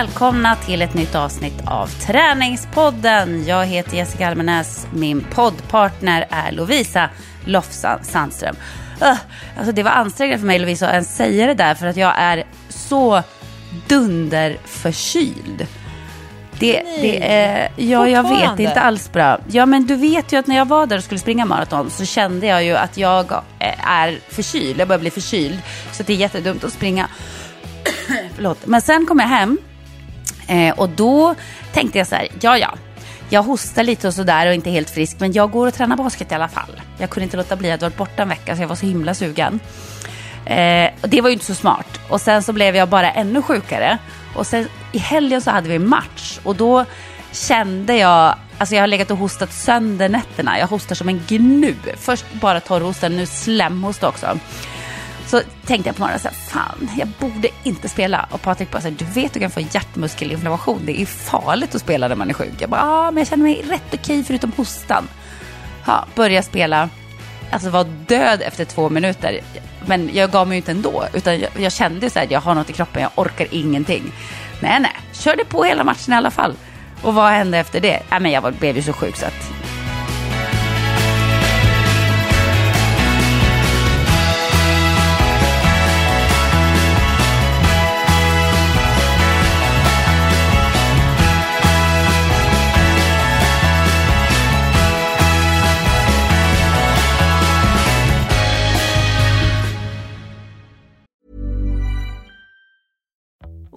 Välkomna till ett nytt avsnitt av Träningspodden. Jag heter Jessica Almenäs. Min poddpartner är Lovisa Lofsan Sandström. Uh, alltså det var ansträngande för mig Lovisa att ens säga det där för att jag är så dunderförkyld. Det, det är, ja, jag vet, det är inte alls bra. Ja, men du vet ju att när jag var där och skulle springa maraton så kände jag ju att jag är förkyld. Jag börjar bli förkyld. Så det är jättedumt att springa. Förlåt. Men sen kom jag hem eh, och då tänkte jag så här, ja, ja. Jag hostar lite och sådär och inte helt frisk, men jag går och tränar basket i alla fall. Jag kunde inte låta bli, jag hade varit borta en vecka så jag var så himla sugen. Eh, och det var ju inte så smart. Och sen så blev jag bara ännu sjukare. Och sen i helgen så hade vi match och då kände jag, alltså jag har legat och hostat sönder nätterna. Jag hostar som en gnu. Först bara torrhosta, nu slemhosta också. Så tänkte jag på morgonen, så här, fan, jag borde inte spela. Och Patrik bara, så här, du vet du kan få hjärtmuskelinflammation. Det är farligt att spela när man är sjuk. Jag bara, ja, men jag känner mig rätt okej förutom hostan. Ja, börja spela, alltså var död efter två minuter. Men jag gav mig inte ändå, utan jag, jag kände så här, jag har något i kroppen, jag orkar ingenting. Nej, nej, körde på hela matchen i alla fall. Och vad hände efter det? Ja, men jag blev ju så sjuk så att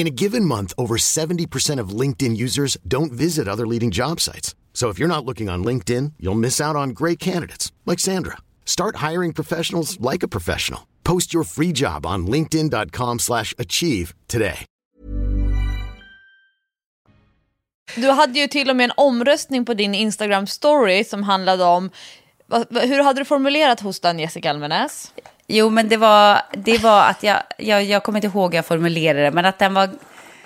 In a given month, over 70% of LinkedIn users don't visit other leading job sites. So if you're not looking on LinkedIn, you'll miss out on great candidates like Sandra. Start hiring professionals like a professional. Post your free job on linkedin.com/achieve today. Du hade ju till och med en omröstning på din Instagram story som handlade om hur hade du formulerat hostan Jessica Almenäs? Jo, men det var, det var att jag, jag, jag kommer inte ihåg hur jag formulerade det, men att den var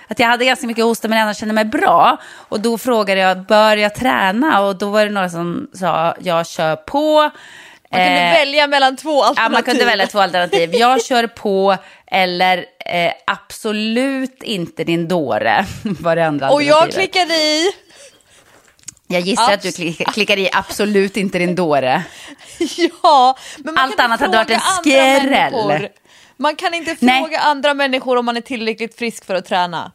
att jag hade ganska mycket hosta men ändå kände mig bra. Och då frågade jag, bör jag träna? Och då var det några som sa, jag kör på. Man kunde eh, välja mellan två alternativ. Ja, man kunde välja två alternativ. Jag kör på eller eh, absolut inte din dåre. Var det andra Och jag klickade i. Jag gissar Abs att du klickar i absolut inte din dåre. ja, men Allt annat hade varit en skräll. Man kan inte fråga Nej. andra människor om man är tillräckligt frisk för att träna.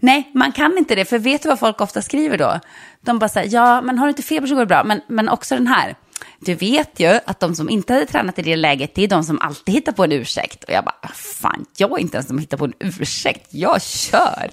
Nej, man kan inte det. För vet du vad folk ofta skriver då? De bara säger, ja, men har du inte feber så går det bra. Men, men också den här. Du vet ju att de som inte hade tränat i det läget, det är de som alltid hittar på en ursäkt. Och jag bara, fan, jag är inte ens som hittar på en ursäkt, jag kör.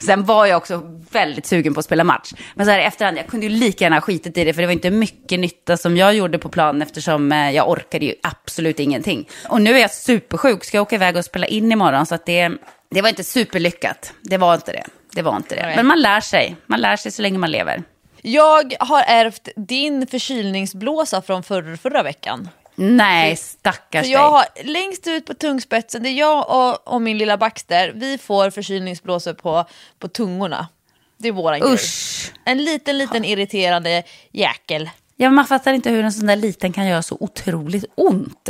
Sen var jag också väldigt sugen på att spela match. Men så här i efterhand, jag kunde ju lika gärna skitit i det, för det var inte mycket nytta som jag gjorde på planen, eftersom eh, jag orkade ju absolut ingenting. Och nu är jag supersjuk, ska jag åka iväg och spela in imorgon, så att det, det var inte superlyckat. Det var inte det. Det var inte det. Men man lär sig. Man lär sig så länge man lever. Jag har ärvt din förkylningsblåsa från förra, förra veckan. Nej, stackars jag har, Längst ut på tungspetsen, det är jag och, och min lilla Baxter, vi får förkylningsblåsor på, på tungorna. Det är våran grej. En liten, liten irriterande jäkel. Ja, man fattar inte hur en sån där liten kan göra så otroligt ont.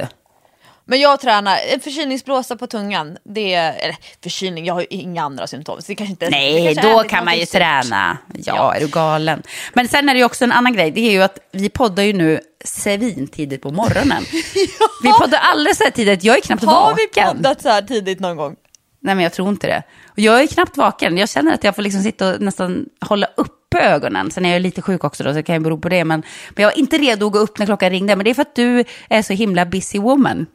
Men jag tränar, en förkylningsblåsa på tungan, det är, eller förkylning, jag har ju inga andra symptom. Så det kanske inte, Nej, det då kan man ju träna. Ja, ja, är du galen. Men sen är det ju också en annan grej, det är ju att vi poddar ju nu svintidigt på morgonen. ja. Vi poddar alldeles så här tidigt, jag är knappt har vaken. Har vi poddat så här tidigt någon gång? Nej, men jag tror inte det. Och jag är knappt vaken, jag känner att jag får liksom sitta och nästan hålla uppe ögonen. Sen är jag lite sjuk också då, så det kan ju bero på det. Men, men jag var inte redo att gå upp när klockan ringde. Men det är för att du är så himla busy woman.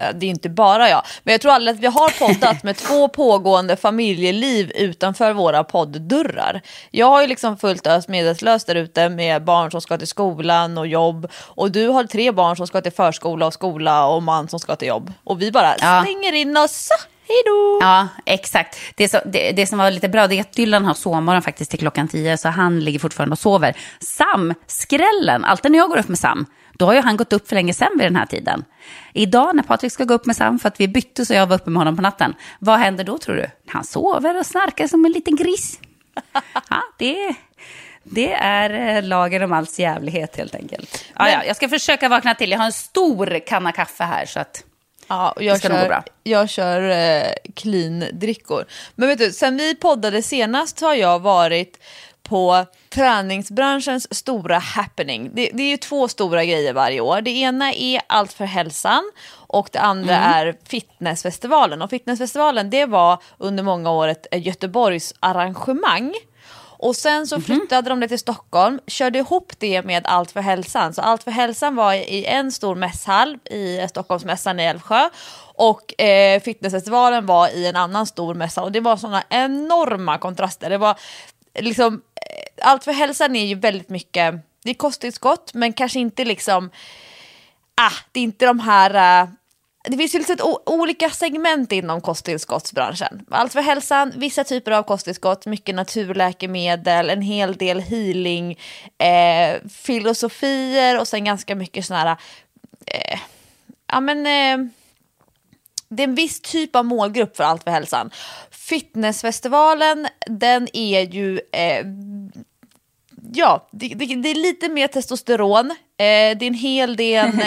Eh, det är inte bara jag, men jag tror aldrig att vi har poddat med två pågående familjeliv utanför våra podddörrar. Jag har ju liksom fullt ös medvetslöst där ute med barn som ska till skolan och jobb och du har tre barn som ska till förskola och skola och man som ska till jobb. Och vi bara ja. slänger in oss Hej då! Ja, exakt. Det, så, det, det, som var lite bra det är att Dylan har sovmorgon faktiskt till klockan tio, så han ligger fortfarande och sover. Sam, skrällen, alltid när jag går upp med Sam, då har ju han gått upp för länge sedan vid den här tiden. Idag när Patrik ska gå upp med Sam för att vi bytte så jag var uppe med honom på natten, vad händer då tror du? Han sover och snarkar som en liten gris. Ja, det, det är eh, lagen om alls jävlighet helt enkelt. Ja, ja, jag ska försöka vakna till. Jag har en stor kanna kaffe här så att Ja, och jag, kör, jag kör eh, clean-drickor. Men vet du, sen vi poddade senast har jag varit på träningsbranschens stora happening. Det, det, är ju två stora grejer varje år. Det ena är Allt för hälsan och det andra mm. är Fitnessfestivalen. Och Fitnessfestivalen det var under många år ett Göteborgs arrangemang. Och sen så mhm. flyttade mm. de det till Stockholm, körde ihop det med Allt för hälsan. Så Allt för hälsan var i en stor mässhall i Stockholmsmässan i Älvsjö. Och eh, fitnessfestivalen var i en annan stor mässa och det var sådana enorma kontraster. Det var liksom, eh, Allt för hälsan är ju väldigt mycket, det är kosttillskott men kanske inte liksom, ah, det är inte de här uh, det finns ju lite olika segment inom kosttillskottsbranschen. Allt för hälsan, vissa typer av kosttillskott, mycket naturläkemedel, en hel del healing, eh, filosofier och sen ganska mycket sådana här, eh, ja men, eh, det är en viss typ av målgrupp för Allt för hälsan. Fitnessfestivalen, den är ju eh, ja, det, det, det, är lite mer testosteron. Eh, det är en hel del,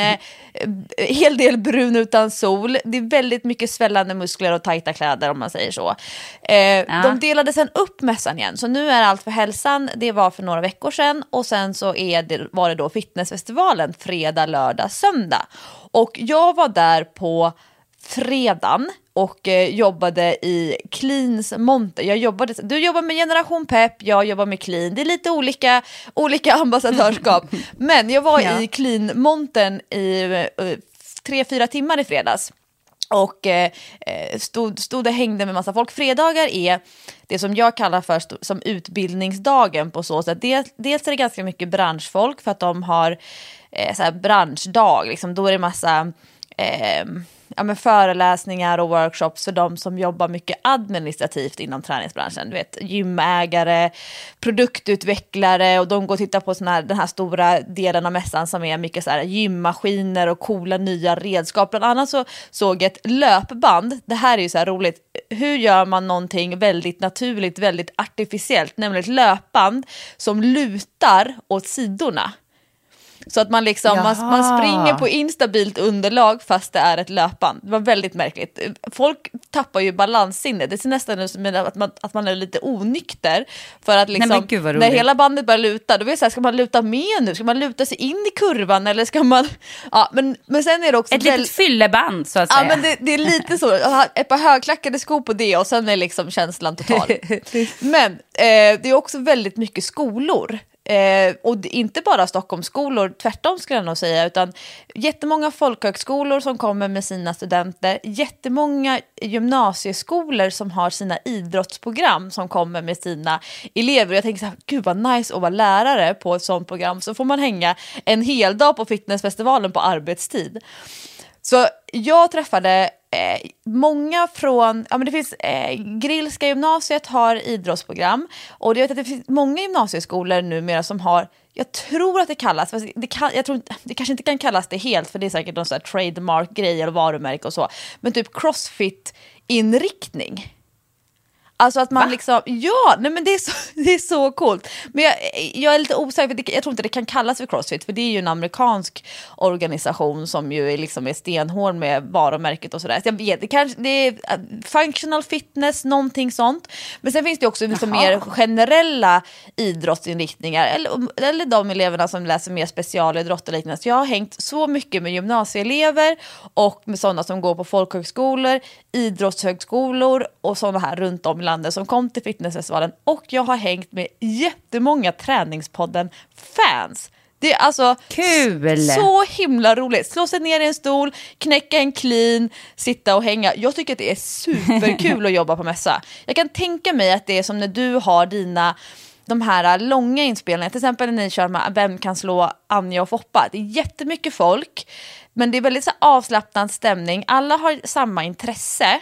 eh, hel del brun utan sol. Det är väldigt mycket svällande muskler och tajta kläder om man säger så. Eh, ja. De delade sen upp mässan igen, så nu är allt för hälsan. Det var för några veckor sedan och sen så är det, var det då fitnessfestivalen fredag, lördag, söndag. Och jag var där på fredagen och eh, jobbade i Cleans monter. Jag jobbade, du jobbar med Generation Pep, jag jobbar med Clean. Det är lite olika, olika ambassadörskap. Men jag var ja. i Clean-montern i uh, tre, fyra timmar i fredags. Och eh, eh, stod, stod och hängde med massa folk. Fredagar är det som jag kallar för som utbildningsdagen på så sätt. Dels, dels är det ganska mycket branschfolk för att de har eh, så branschdag. Liksom. Då är det massa eh, ja, men föreläsningar och workshops för de som jobbar mycket administrativt inom träningsbranschen. Du vet, gymägare, produktutvecklare och de går och tittar på sån här, den här stora delen av mässan som är mycket så här gymmaskiner och coola nya redskap. Bland annat så såg jag ett löpband. Det här är ju så här roligt. Hur gör man någonting väldigt naturligt, väldigt artificiellt, nämligen ett löpband som lutar åt sidorna. Så att man, liksom, man, man, springer på instabilt underlag fast det är ett löpband. Det var väldigt märkligt. Folk tappar ju balanssinne. Det ser nästan ut som att man, att man är lite onykter. För att liksom, Nej, när hela bandet börjar luta, då vill jag säga, ska man luta med nu? Ska man luta sig in i kurvan eller ska man... Ja, men, men sen är det också... Ett väl... litet fylleband så att säga. Ja, men det, det är lite så. Ett par högklackade skor på det och sen är liksom känslan total. men eh, det är också väldigt mycket skolor. Eh, och inte bara Stockholmsskolor, tvärtom skulle jag nog säga, utan jättemånga folkhögskolor som kommer med sina studenter, jättemånga gymnasieskolor som har sina idrottsprogram som kommer med sina elever. Jag tänker så här, gud vad nice att vara lärare på ett sånt program, så får man hänga en hel dag på fitnessfestivalen på arbetstid. Så jag träffade eh, många från, ja men det finns, eh, Grillska gymnasiet har idrottsprogram och jag vet att det finns många gymnasieskolor numera som har jag tror att det kallas, det, kan, jag tror, det kanske inte kan kallas det helt för det är säkert någon sån här trademark-grej eller varumärke och så, men typ crossfit-inriktning. Alltså att man Va? liksom, ja, nej men det är så, det är så coolt. Men jag, jag är lite osäker, för jag tror inte det kan kallas för Crossfit, för det är ju en amerikansk organisation som ju är, liksom är stenhård med varumärket och sådär. Så jag vet, det, kanske, det är äh, functional fitness, någonting sånt. Men sen finns det också liksom mer generella idrottsinriktningar, eller, eller de eleverna som läser mer specialidrott och liknande. Så jag har hängt så mycket med gymnasieelever och med sådana som går på folkhögskolor, idrottshögskolor och sådana här runt om i landet som kom till fitnessfestivalen och jag har hängt med jättemånga Träningspodden-fans. Det är alltså Kul. så himla roligt. Slå sig ner i en stol, knäcka en clean, sitta och hänga. Jag tycker att det är superkul att jobba på mässa. Jag kan tänka mig att det är som när du har dina de här långa inspelningarna, till exempel när ni kör med Vem kan slå Anja och Foppa? Det är jättemycket folk, men det är väldigt så avslappnad stämning. Alla har samma intresse.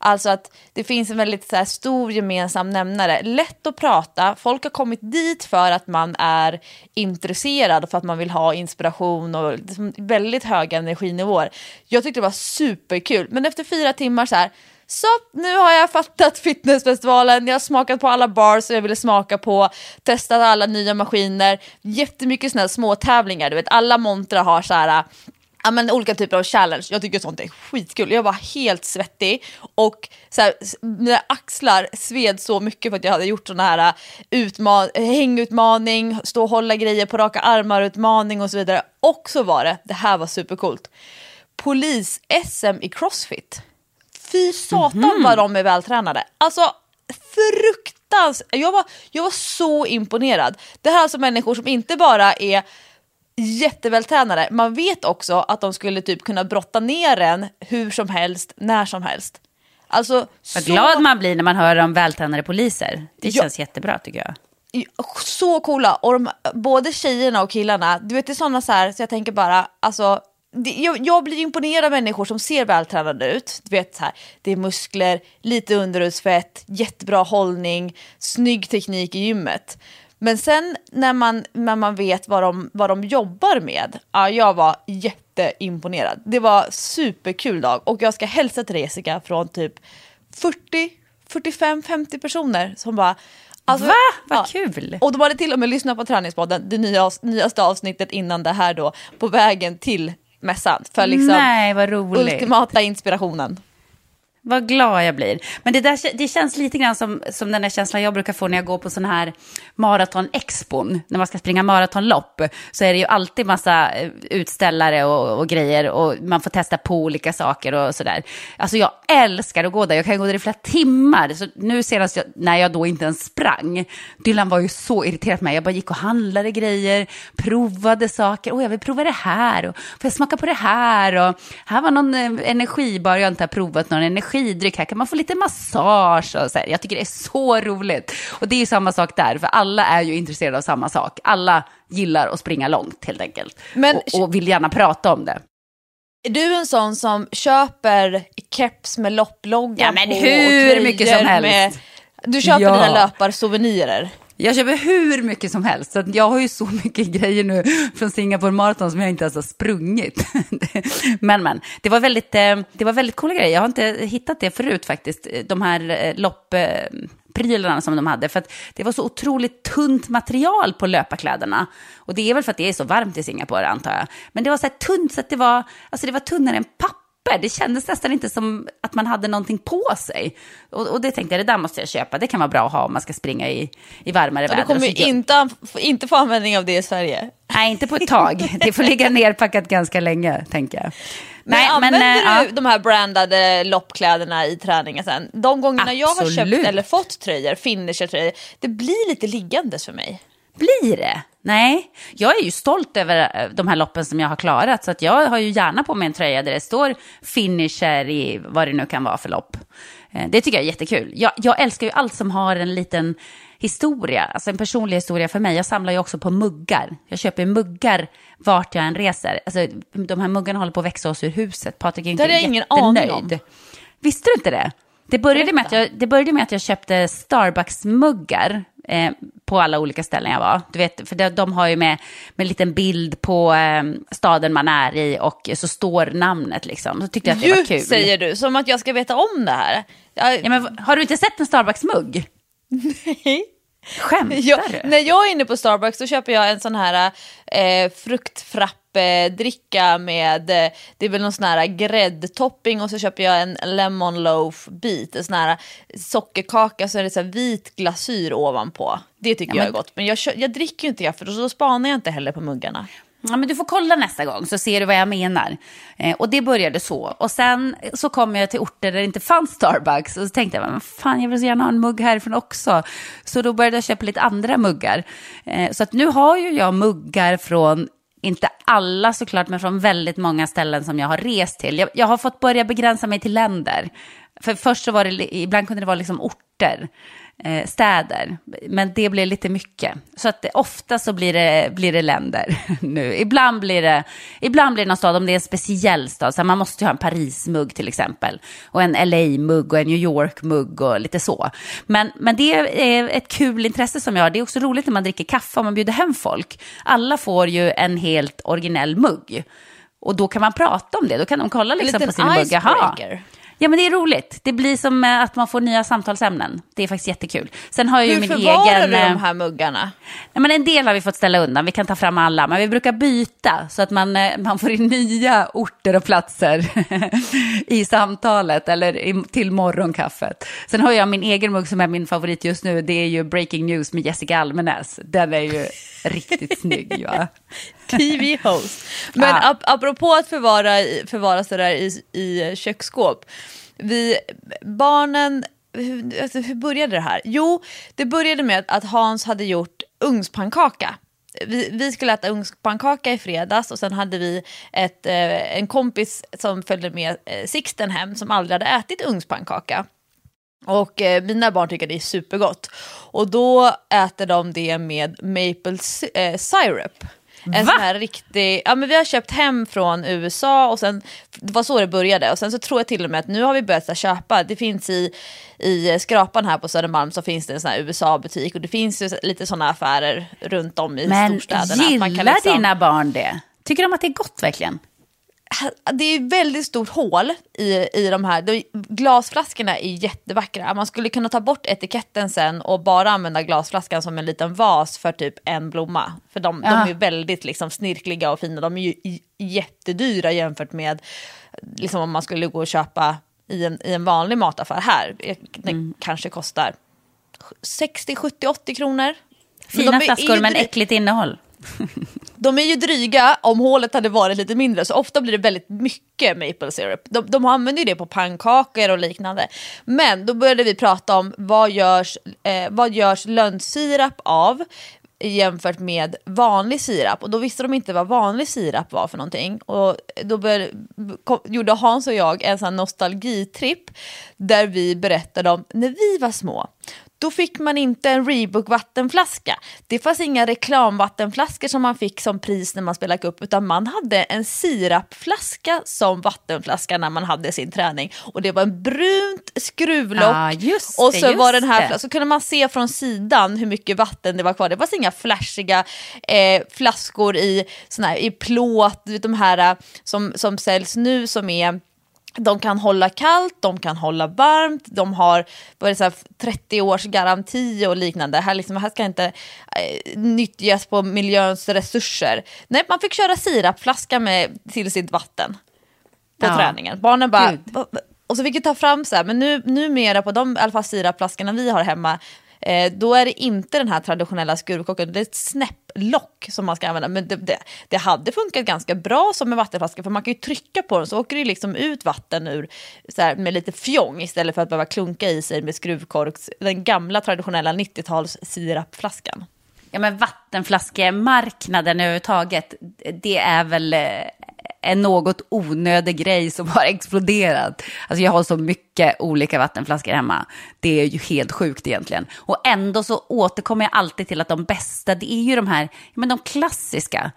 Alltså att det finns en väldigt så här, stor gemensam nämnare. Lätt att prata, folk har kommit dit för att man är intresserad, och för att man vill ha inspiration och liksom väldigt höga energinivåer. Jag tyckte det var superkul, men efter fyra timmar så här, så nu har jag fattat fitnessfestivalen, jag har smakat på alla bars jag ville smaka på, testat alla nya maskiner, jättemycket sådana här små tävlingar, du vet alla montrar har så här ja, men olika typer av challenge. Jag tycker sånt är skitkul. Jag var helt svettig och så här, mina axlar sved så mycket för att jag hade gjort såna här utman hängutmaning, stå och hålla grejer på raka armar-utmaning och så vidare. Och så var det, det här var supercoolt, polis-SM i crossfit. Fy satan mm -hmm. vad de är vältränade. Alltså fruktansvärt. Jag var, jag var så imponerad. Det här är alltså människor som inte bara är jättevältränade. Man vet också att de skulle typ kunna brotta ner en hur som helst, när som helst. Alltså, Vad så... glad man blir när man hör om vältränade poliser. Det ja. känns jättebra tycker jag. Så coola. Och de, både tjejerna och killarna, du vet det är sådana så här, så jag tänker bara, alltså jag, jag, blir imponerad av människor som ser vältränade ut. Du vet, så här, det är muskler, lite underhudsfett, jättebra hållning, snygg teknik i gymmet. Men sen när man, när man vet vad de, vad de jobbar med, ja, jag var jätteimponerad. Det var superkul dag och jag ska hälsa till Jessica från typ 40, 45, 50 personer som bara Alltså, Va? Vad ja. kul! Och de hade till och med lyssnat på Träningspodden, det nya, nyaste avsnittet innan det här då, på vägen till mässan. För liksom Nej, vad roligt. ultimata inspirationen. Vad glad jag blir. Men det, där, det känns lite grann som, som den där känslan jag brukar få när jag går på sån här maratonexpon. När man ska springa maratonlopp så är det ju alltid massa eh, utställare och, och, grejer och man får testa på olika saker och sådär. Alltså jag älskar att gå där. Jag kan gå där i flera timmar. Så nu senast jag, när jag då inte ens sprang, Dylan var ju så irriterad på mig. Jag bara gick och handlade grejer, provade saker. Åh, jag vill prova det här och får jag smaka på det här? Och här var någon eh, energibar jag inte har provat någon energi energidryck, här kan man få lite massage och så här. Jag tycker det är så roligt. Och det är samma sak där, för alla är ju intresserade av samma sak. Alla gillar att springa långt helt enkelt. Men, och, och vill gärna prata om det. Är du en sån som köper keps med lopploggan ja, men hur mycket som helst. Med, du köper ja. dina löparsouvenirer? Jag köper hur mycket som helst. Så jag har ju så mycket grejer nu från Singapore Marathon som jag inte ens har sprungit. men, men, det var, väldigt, eh, det var väldigt coola grejer. Jag har inte hittat det förut faktiskt. Eh, de här lopp loppprylarna som de hade. För att det var så otroligt tunt material på löparkläderna. Och det är väl för att det är så varmt i Singapore antar jag. Men det var så här tunt så att det var, alltså det var tunnare än papper papper. Det kändes nästan inte som att man hade någonting på sig. Och, och det tänkte jag, det där måste jag köpa. Det kan vara bra att ha om man ska springa i, i varmare väder. Du kommer inte, inte få användning av det i Sverige. Nej, inte på ett tag. Det får ligga nerpackat ganska länge, tänker jag. Men Nej, använder men, du ja. de här brandade loppkläderna i träningen sen? De gångerna Absolut. jag har köpt eller fått tröjor, finisher-tröjor, det blir lite liggandes för mig. Blir det? Nej, jag är ju stolt över eh, de här loppen som jag har klarat. Så att jag har ju gärna på mig en tröja där det står finisher i vad det nu kan vara för lopp. Eh, det tycker jag är jättekul. Jag, jag älskar ju allt som har en liten historia, alltså en personlig historia för mig. Jag samlar ju också på muggar. Jag köper muggar vart jag än reser. Alltså, de här muggarna håller på att växa oss ur huset. Patrik är inte det är ingen aning om. Visste du inte det? Det började, med att jag, det började med att jag köpte Starbucks-muggar eh, på alla olika ställen jag var. Du vet, för de, de har ju med, med en liten bild på eh, staden man är i och så står namnet liksom. Så tyckte jag att det var kul. säger du, som att jag ska veta om det här. Jag... Ja, men, har du inte sett en Starbucks-mugg? Nej. Skämtar du? När jag är inne på Starbucks så köper jag en sån här eh, fruktfrappe-dricka med, eh, det är väl någon sån här gräddtopping och så köper jag en lemon loaf bit, en sån här sockerkaka så är det så vit glasyr ovanpå. Det tycker ja, jag är gott, men jag, jag dricker ju inte kaffe och så spanar jag inte heller på muggarna. Ja, men du får kolla nästa gång så ser du vad jag menar. Eh, och det började så. Och sen så kom jag till orter där det inte fanns Starbucks. Och så tänkte jag, men fan jag vill så gärna ha en mugg härifrån också. Så då började jag köpa lite andra muggar. Eh, så att nu har ju jag muggar från inte alla såklart, men från väldigt många ställen som jag har rest till. Jag, jag, har fått börja begränsa mig till länder. För först så var det, ibland kunde det vara liksom orter, eh, städer. Men det blir lite mycket. Så att det, ofta så blir det, blir det länder nu. Ibland blir det, ibland blir det någon stad, om det är en speciell stad. Så man måste ju ha en Paris-mugg till exempel. Och en LA-mugg och en New York-mugg och lite så. Men, men det är ett kul intresse som jag har. Det är också roligt när man dricker kaffe och man bjuder hem folk. Alla får ju en helt originell mugg. Och då kan man prata om det. Då kan de kolla liksom på sin mugg. Jaha. Ja, men det är roligt. Det blir som eh, att man får nya samtalsämnen. Det är faktiskt jättekul. Sen har jag ju Hur min förvarar egen... du de eh, här muggarna? Nej, men en del har vi fått ställa undan. Vi kan ta fram alla. Men vi brukar byta så att man, eh, man får in nya orter och platser i samtalet eller i, till morgonkaffet. Sen har jag min egen mugg som är min favorit just nu. Det är ju Breaking News med Jessica Almenäs. Den är ju riktigt snygg. Va? TV-host. Men ja. ap apropå att förvara, förvara sådär i, i köksskåp. Vi, barnen, hur, alltså, hur började det här? Jo, det började med att Hans hade gjort ugnspannkaka. Vi, vi, skulle äta ugnspannkaka i fredags och sen hade vi ett, eh, en kompis som följde med eh, Sixten hem som aldrig hade ätit ugnspannkaka. Och eh, mina barn tycker det är supergott. Och då äter de det med maple eh, syrup. En Va? sån här riktig, ja men vi har köpt hem från USA och sen, det var så det började och sen så tror jag till och med att nu har vi börjat köpa, det finns i, i skrapan här på Södermalm så finns det en sån här USA-butik och det finns ju lite sådana affärer runt om i men storstäderna. Men gillar liksom... dina barn det? Tycker de att det är gott verkligen? Det är väldigt stort hål i, i de här. De, glasflaskorna är jättevackra. Man skulle kunna ta bort etiketten sen och bara använda glasflaskan som en liten vas för typ en blomma. För de, de är väldigt liksom snirkliga och fina. De är ju jättedyra jämfört med liksom, om man skulle gå och köpa i en, i en vanlig mataffär här. Den mm. kanske kostar 60, 70, 80 kronor. Fina men flaskor men äckligt innehåll. De är ju dryga om hålet hade varit lite mindre så ofta blir det väldigt mycket maple syrup. De, de använder ju det på pannkakor och liknande. Men då började vi prata om vad görs, eh, vad görs lönnsirap av jämfört med vanlig sirap och då visste de inte vad vanlig sirap var för någonting och då började, kom, gjorde Hans och jag en sån nostalgitripp där vi berättade om när vi var små då fick man inte en Reebok vattenflaska. Det fanns inga reklamvattenflaskor som man fick som pris när man spelade upp utan man hade en sirapflaska som vattenflaska när man hade sin träning. Och det var en brunt skruvlock ah, och så det, var den här så kunde man se från sidan hur mycket vatten det var kvar. Det fanns inga flashiga eh, flaskor i, sån här, i plåt, de här eh, som, som säljs nu som är de kan hålla kallt, de kan hålla varmt, de har vad det, så här, 30 års garanti och liknande. Här, liksom, här ska inte eh, nyttjas på miljöns resurser. Nej, man fick köra sirapflaska med, till sitt vatten på ja. träningen. Barnen bara... Gud. Och så fick vi ta fram så här, men nu, numera på de i alla fall sirapflaskorna vi har hemma Eh, då är det inte den här traditionella skurkocken, det är ett snäpplock som man ska använda. Men det, det, det, hade funkat ganska bra som en vattenflaska för man kan ju trycka på den så åker det liksom ut vatten ur så här, med lite fjong istället för att behöva klunka i sig med skruvkorks, Den gamla traditionella 90-tals sirapflaskan. Ja men vattenflaskemarknaden överhuvudtaget, det är väl eh, en något onödig grej som har exploderat. Alltså jag har så mycket olika vattenflaskor hemma. Det är ju helt sjukt egentligen. Och ändå så återkommer jag alltid till att de bästa, det är ju de här, men de klassiska.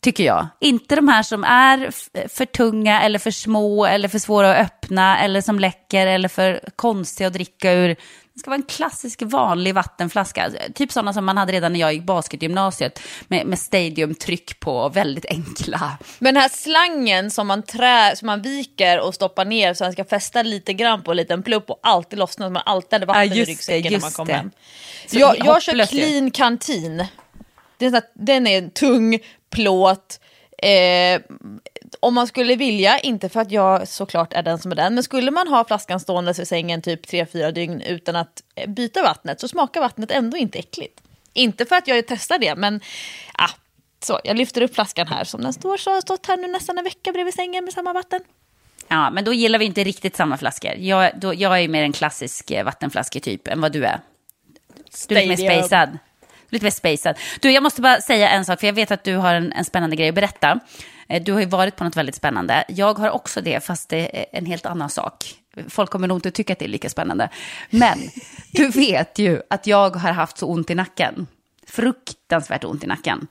Tycker jag. Inte de här som är för tunga eller för små eller för svåra att öppna eller som läcker eller för konstiga att dricka ur. Det ska vara en klassisk vanlig vattenflaska. Typ sådana som man hade redan när jag gick basketgymnasiet. Med, med stadiumtryck på, väldigt enkla. Men den här slangen som man, trä, som man viker och stoppar ner så den ska fästa lite grann på en liten plupp och alltid lossna. Så man alltid hade vatten ja, i ryggsäcken när man kommer hem. jag, jag kör clean kantin. Den, den är tung plåt. Eh, om man skulle vilja, inte för att jag såklart är den som är den, men skulle man ha flaskan stående i sängen typ 3-4 dygn utan att eh, byta vattnet så smakar vattnet ändå inte äckligt. Inte för att jag testar det, men ah, så, jag lyfter upp flaskan här som den står så har stått här nu nästan en vecka bredvid sängen med samma vatten. Ja, men då gillar vi inte riktigt samma flaskor. Jag, då, jag är mer en klassisk eh, vattenflasketyp än vad du är. Du är mer spacad. Lite mer spacad. Du, jag måste bara säga en sak, för jag vet att du har en, en spännande grej att berätta. Eh, du har ju varit på något väldigt spännande. Jag har också det, fast det är en helt annan sak. Folk kommer nog inte tycka att det är lika spännande. Men du vet ju att jag har haft så ont i nacken. Fruktansvärt ont i nacken.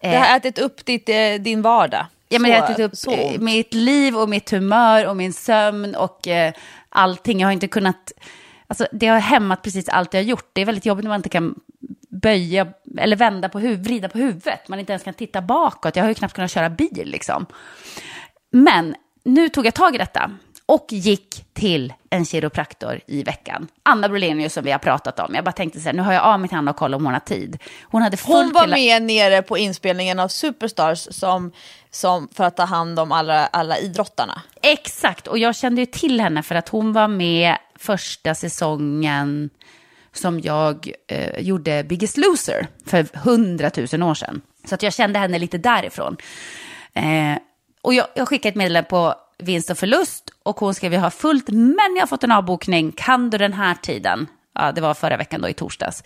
Det har ätit upp ditt, eh, din vardag. Ja, men jag har ätit upp så. Eh, mitt liv och mitt humör och min sömn och eh, allting. Jag har inte kunnat... Alltså, det har hämmat precis allt jag har gjort. Det är väldigt jobbigt när man inte kan böja eller vända på huvudet, vrida på huvudet. Man inte ens kan titta bakåt. Jag har ju knappt kunnat köra bil liksom. Men nu tog jag tag i detta och gick till en kiropraktor i veckan. Anna Brolenius som vi har pratat om. Jag bara tänkte så här, nu har jag av mig till Anna och kolla om hon har tid. Hon, hade hon var med nere på inspelningen av Superstars som, som för att ta hand om alla, alla idrottarna. Exakt, och jag kände ju till henne för att hon var med första säsongen som jag eh, gjorde Biggest Loser för hundratusen år sedan. Så att jag kände henne lite därifrån. Eh, och jag, jag skickade ett meddelande på vinst och förlust och hon skrev vi har fullt men jag har fått en avbokning, kan du den här tiden? Ja, det var förra veckan då i torsdags.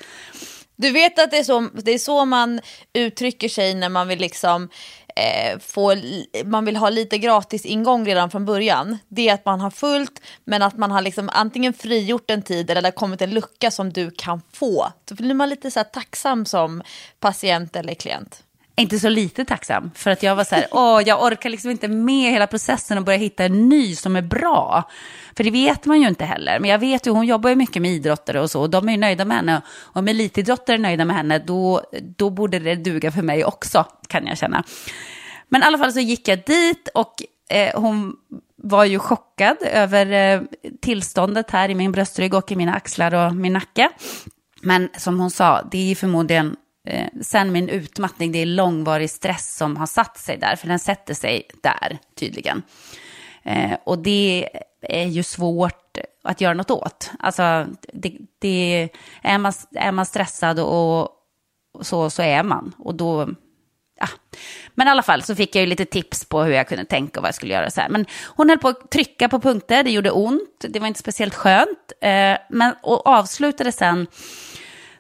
Du vet att det är så, det är så man uttrycker sig när man vill liksom eh, få, man vill ha lite gratis ingång redan från början. Det är att man har fullt men att man har liksom antingen frigjort en tid eller det har kommit en lucka som du kan få. Då blir man lite så tacksam som patient eller klient inte så lite tacksam. För att jag var så här, åh, jag orkar liksom inte med hela processen och börja hitta en ny som är bra. För det vet man ju inte heller. Men jag vet ju, hon jobbar ju mycket med idrottare och så. Och de är ju nöjda med henne. Och om elitidrottare är nöjda med henne, då, då borde det duga för mig också, kan jag känna. Men i alla fall så gick jag dit och eh, hon var ju chockad över eh, tillståndet här i min bröstrygg och i mina axlar och min nacke. Men som hon sa, det är förmodligen eh, sen min utmattning, det är långvarig stress som har satt sig där, för den sätter sig där tydligen. Eh, och det är ju svårt att göra något åt. Alltså, det, det, är, man, är man stressad och, och så, så är man. Och då, ja. Men i alla fall så fick jag ju lite tips på hur jag kunde tänka och vad jag skulle göra. Så här. Men hon höll på att trycka på punkter, det gjorde ont, det var inte speciellt skönt. Eh, men, och avslutade sen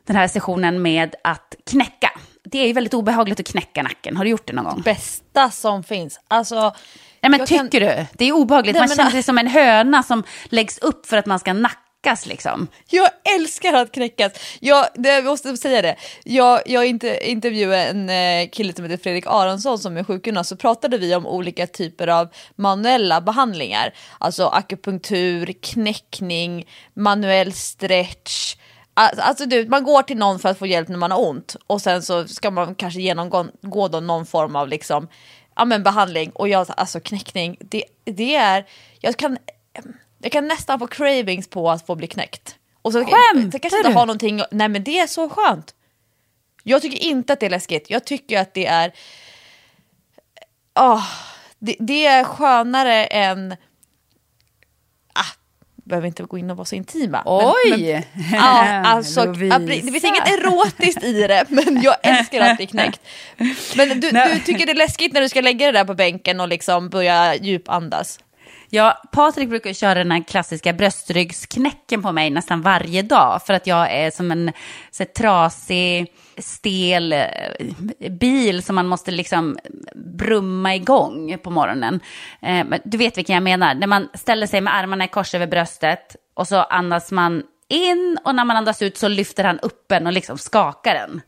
den här sessionen med att knäcka. Det är ju väldigt obehagligt att knäcka nacken. Har du gjort det någon gång? Bästa som finns. Alltså, Nej, men tycker kan... du? Det är obehagligt. Nej, man men... känner sig som en höna som läggs upp för att man ska nackas liksom. Jag älskar att knäckas. Jag, det, jag måste säga det. Jag, jag inte, intervjuade en eh, kille som heter Fredrik Aronsson som är sjukgymnast så pratade vi om olika typer av manuella behandlingar. Alltså akupunktur, knäckning, manuell stretch Alltså du, man går till någon för att få hjälp när man har ont och sen så ska man kanske genomgå då någon form av liksom, ja, men behandling och jag, alltså knäckning, det, det är, jag kan, jag kan nästan få cravings på att få bli knäckt. Och så, Skämtar så kanske inte ha någonting, nej men det är så skönt. Jag tycker inte att det är läskigt, jag tycker att det är, oh, det, det är skönare än behöver inte gå in och vara så intima. Oj! Men, men, ja, alltså, det finns inget erotiskt i det, men jag älskar att bli knäckt. Men du, du tycker det är läskigt när du ska lägga det där på bänken och liksom börja djupandas? Ja, Patrik brukar köra den här klassiska bröstryggsknäcken på mig nästan varje dag för att jag är som en så trasig, stel eh, bil som man måste liksom brumma igång på morgonen. Eh, du vet vilken jag menar, när man ställer sig med armarna i kors över bröstet och så andas man in och när man andas ut så lyfter han upp en och liksom skakar den.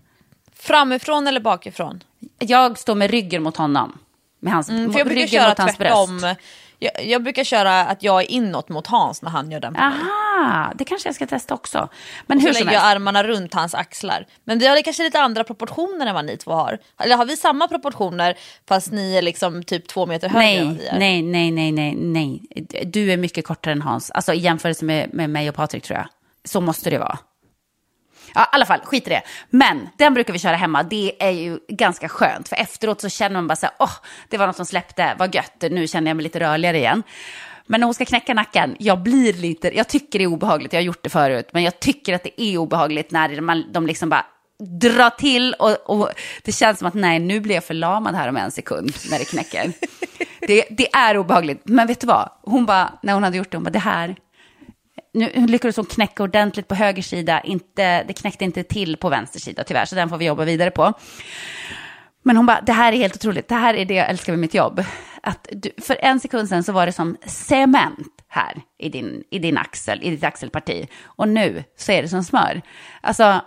Framifrån eller bakifrån? Jag står med ryggen mot honom. Med hans, mm, för jag brukar köra tvärtom. Jag, jag, brukar köra att jag är inåt mot Hans när han gör den på Aha, det kanske jag ska testa också. Men och hur så lägger jag armarna runt hans axlar. Men vi har kanske lite andra proportioner än vad ni två har. Eller har vi samma proportioner fast ni är liksom typ två meter högre nej, än vi är? Nej, nej, nej, nej, nej. Du är mycket kortare än Hans. Alltså i jämförelse med, med mig och Patrik tror jag. Så måste det vara. Ja, i alla fall, skit i det. Men den brukar vi köra hemma. Det är ju ganska skönt. För efteråt så känner man bara så här, åh, oh, det var något som släppte, vad gött, nu känner jag mig lite rörligare igen. Men när hon ska knäcka nacken, jag blir lite, jag tycker det är obehagligt, jag har gjort det förut, men jag tycker att det är obehagligt när man, de liksom bara drar till och, och, det känns som att nej, nu blir jag förlamad här om en sekund när det knäcker. det, det är obehagligt, men vet du vad? Hon bara, när hon hade gjort det, hon bara, det här, nu lyckades hon knäcka ordentligt på höger sida, inte, det knäckte inte till på vänster sida tyvärr, så den får vi jobba vidare på. Men hon bara, det här är helt otroligt, det här är det jag älskar med mitt jobb. Att du, för en sekund sedan så var det som cement här i din, i din axel, i ditt axelparti. Och nu så är det som smör. Alltså,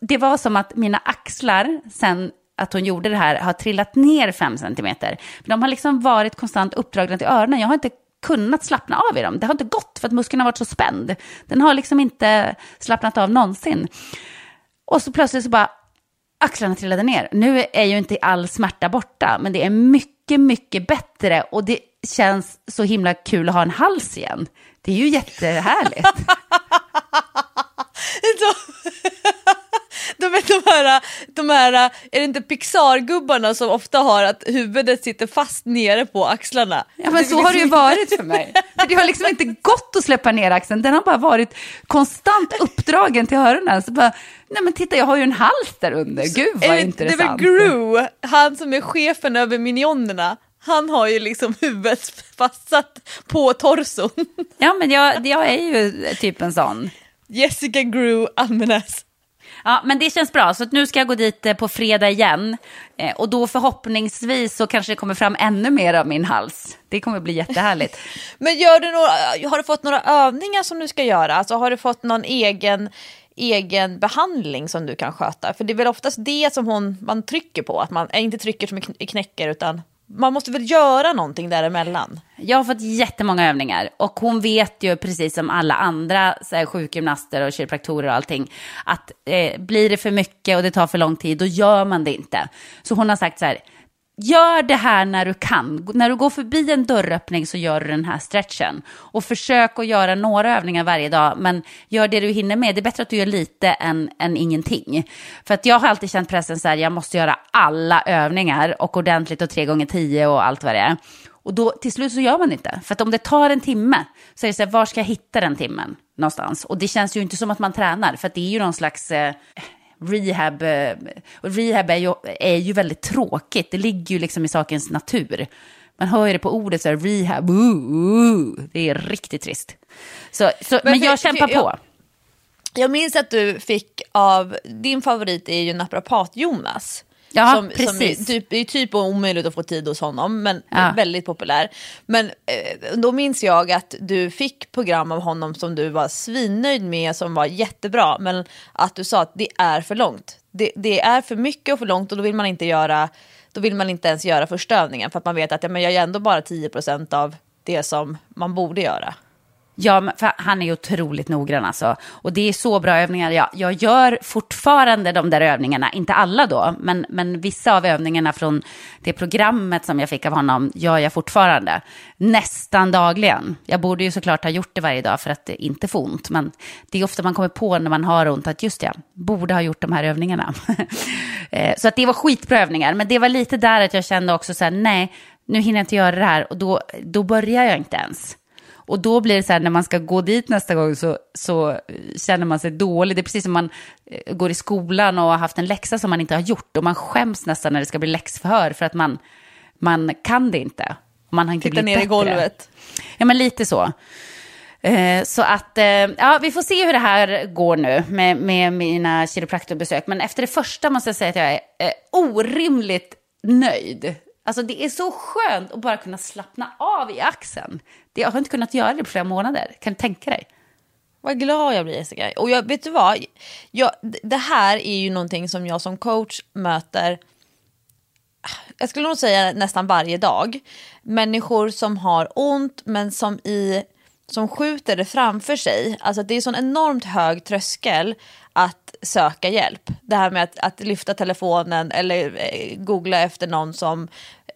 det var som att mina axlar sen att hon gjorde det här har trillat ner fem centimeter. De har liksom varit konstant uppdragna till öronen. Jag har inte kunnat slappna av i dem. Det har inte gått för att muskeln har varit så spänd. Den har liksom inte slappnat av någonsin. Och så plötsligt så bara axlarna trillade ner. Nu är ju inte all smärta borta, men det är mycket, mycket bättre och det känns så himla kul att ha en hals igen. Det är ju jättehärligt. De, här, de här, är det inte Pixar-gubbarna som ofta har att huvudet sitter fast nere på axlarna? Ja men så har det ju varit för mig. För det har liksom inte gått att släppa ner axeln, den har bara varit konstant uppdragen till öronen. Så bara, nej men titta jag har ju en hals där under, gud vad det, intressant. Det är väl Gru, han som är chefen över minionerna. Han har ju liksom huvudet fastsatt på torson. Ja men jag, jag är ju typ en sån. Jessica Gru Almenäs. Ja, men det känns bra. Så nu ska jag gå dit eh, på fredag igen. Eh, och då förhoppningsvis så kanske det kommer fram ännu mer av min hals. Det kommer bli jättehärligt. men gör du några, eh, har du fått några övningar som du ska göra? Alltså har du fått någon egen egen behandling som du kan sköta? För det är väl oftast det som hon, man trycker på, att man eh, inte trycker som i knäcker utan man måste väl göra någonting däremellan? Jag har fått jättemånga övningar och hon vet ju precis som alla andra så här, sjukgymnaster och kiropraktorer och allting att eh, blir det för mycket och det tar för lång tid då gör man det inte. Så hon har sagt så här, Gör det här när du kan. När du går förbi en dörröppning så gör du den här stretchen. Och försök att göra några övningar varje dag, men gör det du hinner med. Det är bättre att du gör lite än, än ingenting. För att jag har alltid känt pressen så här, jag måste göra alla övningar och ordentligt och tre gånger tio och allt vad det är. Och då till slut så gör man inte. För att om det tar en timme så är det så här, var ska jag hitta den timmen någonstans? Och det känns ju inte som att man tränar, för att det är ju någon slags... Eh, rehab, eh, och rehab är ju, är ju väldigt tråkigt. Det ligger ju liksom i sakens natur. Man hör ju det på ordet så här, rehab, ooh. det är riktigt trist. Så, så men, men jag kämpar på. Jag, jag minns att du fick av, din favorit är ju naprapat-Jonas. Ja, som, precis. Som är, typ, är typ omöjligt att få tid hos honom, men ja. väldigt populär. Men eh, då minns jag att du fick program av honom som du var svinnöjd med, som var jättebra, men att du sa att det är för långt. Det, det är för mycket och för långt och då vill man inte göra då vill man inte ens göra första övningen för att man vet att ja, men jag gör ändå bara 10% av det som man borde göra. Ja, för han är otroligt noggrann alltså. Och det är så bra övningar. Ja, jag gör fortfarande de där övningarna, inte alla då, men, men vissa av övningarna från det programmet som jag fick av honom gör jag fortfarande. Nästan dagligen. Jag borde ju såklart ha gjort det varje dag för att det inte får ont, men det är ofta man kommer på när man har ont att just det, borde ha gjort de här övningarna. Eh, så att det var skitbra övningar, men det var lite där att jag kände också så här, nej, nu hinner jag inte göra det här och då, då börjar jag inte ens. Och då blir det så här, när man ska gå dit nästa gång så, så känner man sig dålig. Det är precis som man eh, går i skolan och har haft en läxa som man inte har gjort. Och man skäms nästan när det ska bli läxförhör för att man, man kan det inte. Man har inte Titta ner bättre. i golvet. Ja, men lite så. Eh, så att, eh, ja, vi får se hur det här går nu med, med mina kiropraktorbesök. Men efter det första måste jag säga att jag är orimligt nöjd. Alltså det är så skönt att bara kunna slappna av i axeln. Jag har inte kunnat göra det på flera månader. Kan du tänka dig? Vad glad jag blir Jessica. Och jag, vet du vad? Jag, det här är ju någonting som jag som coach möter jag skulle nog säga nästan varje dag. Människor som har ont men som, i, som skjuter det framför sig. Alltså det är sån enormt hög tröskel att söka hjälp. Det här med att, att lyfta telefonen eller eh, googla efter någon som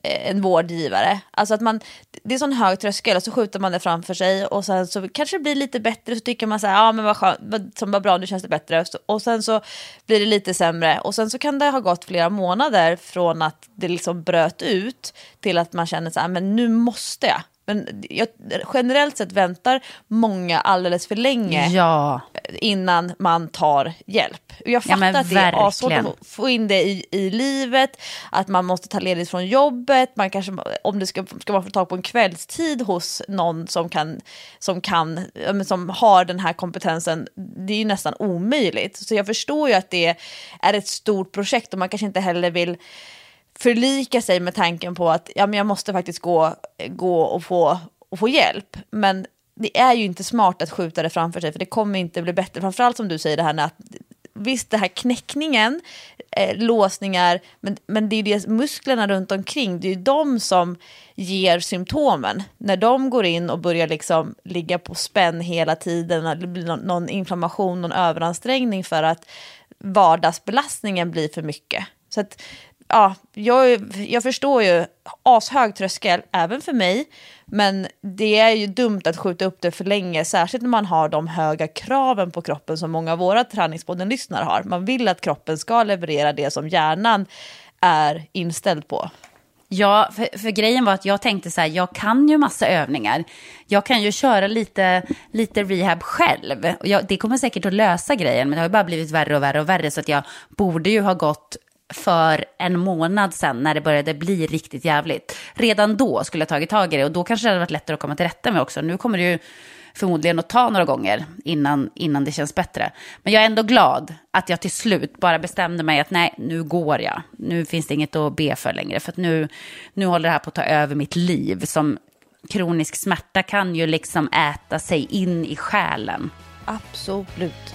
Eh, en vårdgivare. Alltså att man, det är sån hög tröskel och så skjuter man det framför sig och sen så kanske det blir lite bättre så tycker man så här, ja men vad skönt, som var bra, nu känns det bättre. Och sen så blir det lite sämre och sen så kan det ha gått flera månader från att det liksom bröt ut till att man känner så här, men nu måste jag. Men jag, generellt sett väntar många alldeles för länge Ja. innan man tar hjälp. Jag Ja, fattar men att det är svårt att få in det i, i livet, att man måste ta ledigt från jobbet, man kanske, om det ska, ska man få tag på en kvällstid hos någon som, kan, som, kan, ja, som har den här kompetensen, det är ju nästan omöjligt. Så jag förstår ju att det är ett stort projekt och man kanske inte heller vill förlika sig med tanken på att ja, men jag måste faktiskt gå, gå och, få, och få hjälp. Men det är ju inte smart att skjuta det framför sig för det kommer inte bli bättre. Framförallt som du säger det här med att visst det här knäckningen, eh, låsningar, men, men det är det musklerna runt omkring, det är ju de som ger symptomen. När de går in och börjar liksom ligga på spänn hela tiden, det blir någon, någon inflammation, någon överansträngning för att vardagsbelastningen blir för mycket. Så att, ja, jag, jag förstår ju ashög tröskel även för mig, men det är ju dumt att skjuta upp det för länge, särskilt när man har de höga kraven på kroppen som många av våra träningspodden-lyssnare har. Man vill att kroppen ska leverera det som hjärnan är inställd på. Ja, för, för grejen var att jag tänkte så här, jag kan ju massa övningar. Jag kan ju köra lite, lite rehab själv. Jag, det kommer säkert att lösa grejen, men det har ju bara blivit värre och värre och värre. Så att jag borde ju ha gått för en månad sedan när det började bli riktigt jävligt. Redan då skulle jag tagit tag i det och då kanske det hade varit lättare att komma till rätta med också. Nu kommer det ju förmodligen att ta några gånger innan, innan det känns bättre. Men jag är ändå glad att jag till slut bara bestämde mig att nej, nu går jag. Nu finns det inget att be för längre, för att nu, nu håller det här på att ta över mitt liv. Som kronisk smärta kan ju liksom äta sig in i själen. Absolut.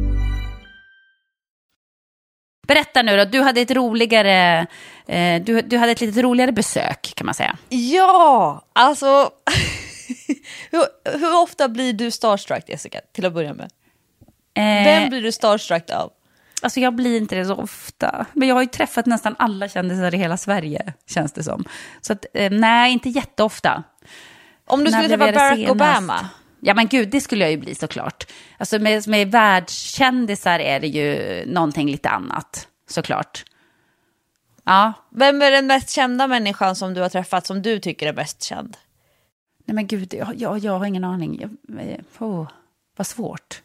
Berätta nu då, du hade ett roligare, eh, du, du hade ett lite roligare besök kan man säga. Ja, alltså. hur, hur ofta blir du starstruck Jessica, till att börja med? Eh, Vem blir du starstruck av? Alltså jag blir inte det så ofta. Men jag har ju träffat nästan alla kändisar i hela Sverige, känns det som. Så att, eh, nej, inte jätteofta. Om du När skulle träffa Barack senast? Obama? Ja men gud, det skulle jag ju bli såklart. Alltså med, med världskändisar är det ju någonting lite annat, såklart. Ja, Vem är den mest kända människan som du har träffat som du tycker är bäst känd? nej men gud, jag, jag, jag har ingen aning. Jag, oh, vad svårt.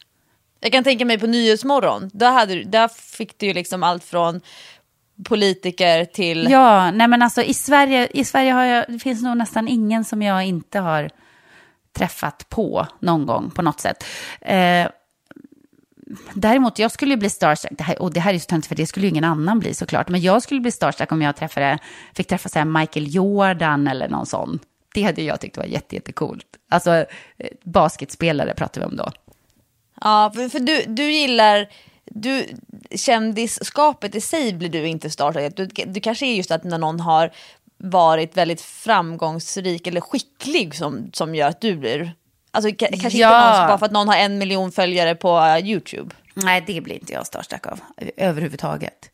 Jag kan tänka mig på Nyhetsmorgon, där, hade, där fick du ju liksom allt från politiker till... Ja, nej men alltså i Sverige, i Sverige har jag, det finns nog nästan ingen som jag inte har träffat på någon gång på något sätt. Eh, däremot, jag skulle ju bli starstruck, det här, och det här är ju så töntigt för det skulle ju ingen annan bli såklart, men jag skulle bli starstruck om jag träffade, fick träffa så här Michael Jordan eller någon sån. Det hade jag tyckt var jättecoolt. Alltså eh, basketspelare pratar vi om då. Ja, för, för du, du gillar... Du, kändisskapet i sig blir du inte starstruck. Du, du kanske är just att när någon har varit väldigt framgångsrik eller skicklig som, som gör att du blir... Alltså ka- kanske Ja. inte någon, bara för att någon har en miljon följare på eh, YouTube. Nej, det blir inte jag starstruck av överhuvudtaget.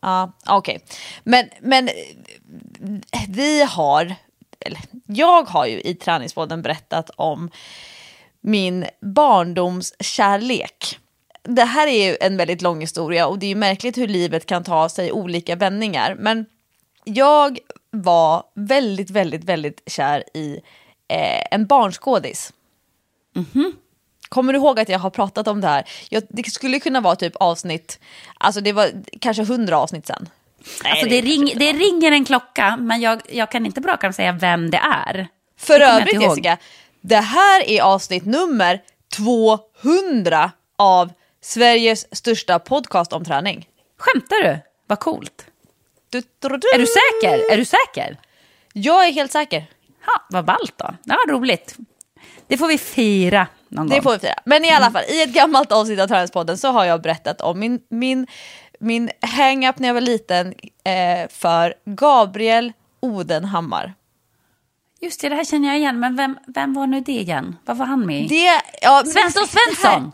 Ja, okej. Men, men eh, vi har, eller jag har ju i träningspodden berättat om min barndomskärlek. Det här är ju en väldigt lång historia och det är ju märkligt hur livet kan ta sig olika vändningar. Men jag var väldigt, väldigt, väldigt kär i eh, en barnskådis. Kommer du ihåg att jag har pratat om det här? Jag, det skulle kunna vara typ avsnitt, alltså det var kanske hundra avsnitt sen. Nej, Alltså det, ring, det ringer en klocka, men jag, jag kan inte bra säga vem det är. För Det övrigt. Jessica, det här är avsnitt nummer 200 av Sveriges största podcast om träning. Skämtar du? Vad coolt. Du, du, du. Är du säker? Är du säker? Jag är helt säker. Ja, vad ballt då. Ja, roligt. Det får vi fira någon Det gång. får vi fira. Men i alla fall, i ett gammalt avsnitt av Träningspodden så har jag berättat om min, min, min hang-up när jag var liten eh, för Gabriel Odenhammar. Just det, det här känner jag igen. Men vem, vem var nu det igen? Vad var han med i? Det, ja, Svensson Svensson!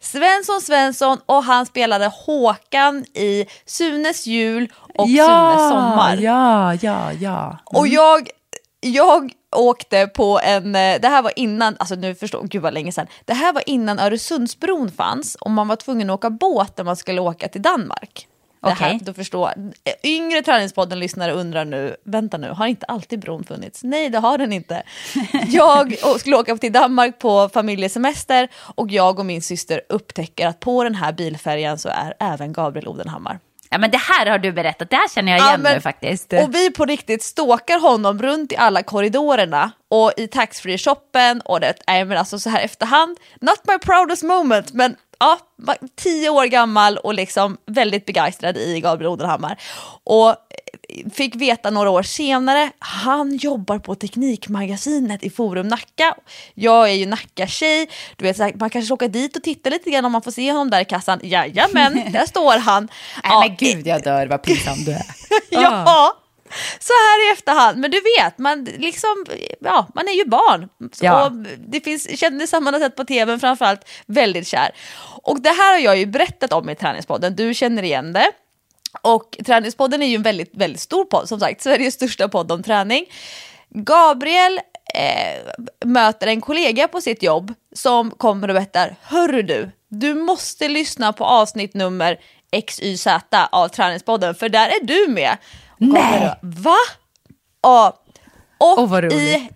Svensson Svensson och han spelade Håkan i Sunes jul och ja, Sunes sommar. Ja, ja, ja. Och jag, jag åkte på en, eh, det här var innan, alltså nu förstår, gud vad länge sedan. Det här var innan Öresundsbron fanns och man var tvungen att åka båt när man skulle åka till Danmark. Det här, då förstår, yngre träningspodden-lyssnare undrar nu, vänta nu, har inte alltid bron funnits? Nej, det har den inte. Jag skulle åka till Danmark på familjesemester och jag och min syster upptäcker att på den här bilfärjan så är även Gabriel Odenhammar. Ja, men det här har du berättat. Det här känner jag igen Ja, men- nu faktiskt. Och vi på riktigt stalkar honom runt i alla korridorerna och i taxfree-shoppen och det, nej men alltså så här efterhand, not my proudest moment, men ja, tio år gammal och liksom väldigt begeistrad i Gabriel Odenhammar. Och eh, fick veta några år senare, han jobbar på Teknikmagasinet i Forum Nacka. Jag är ju Nacka-tjej, du vet så här, man kanske ska åka dit och titta lite grann om man får se honom där i kassan. Jajamän, där står han. Nej, men gud, jag dör. Vad pinsam du är. Ja, så här i efterhand. Men du vet, man, liksom, ja, man är ju barn. Ja. Och det finns kändisar man har sett på tv, men framförallt väldigt kär. Och det här har jag ju berättat om i Träningspodden, du känner igen det. Och Träningspodden är ju en väldigt, väldigt stor podd, som sagt, Sveriges största podd om träning. Gabriel eh, möter en kollega på sitt jobb som kommer och berättar, hörru du, du måste lyssna på avsnitt nummer XYZ av Träningspodden, för där är du med. Nej. Va? Ja. Och Åh, vad i,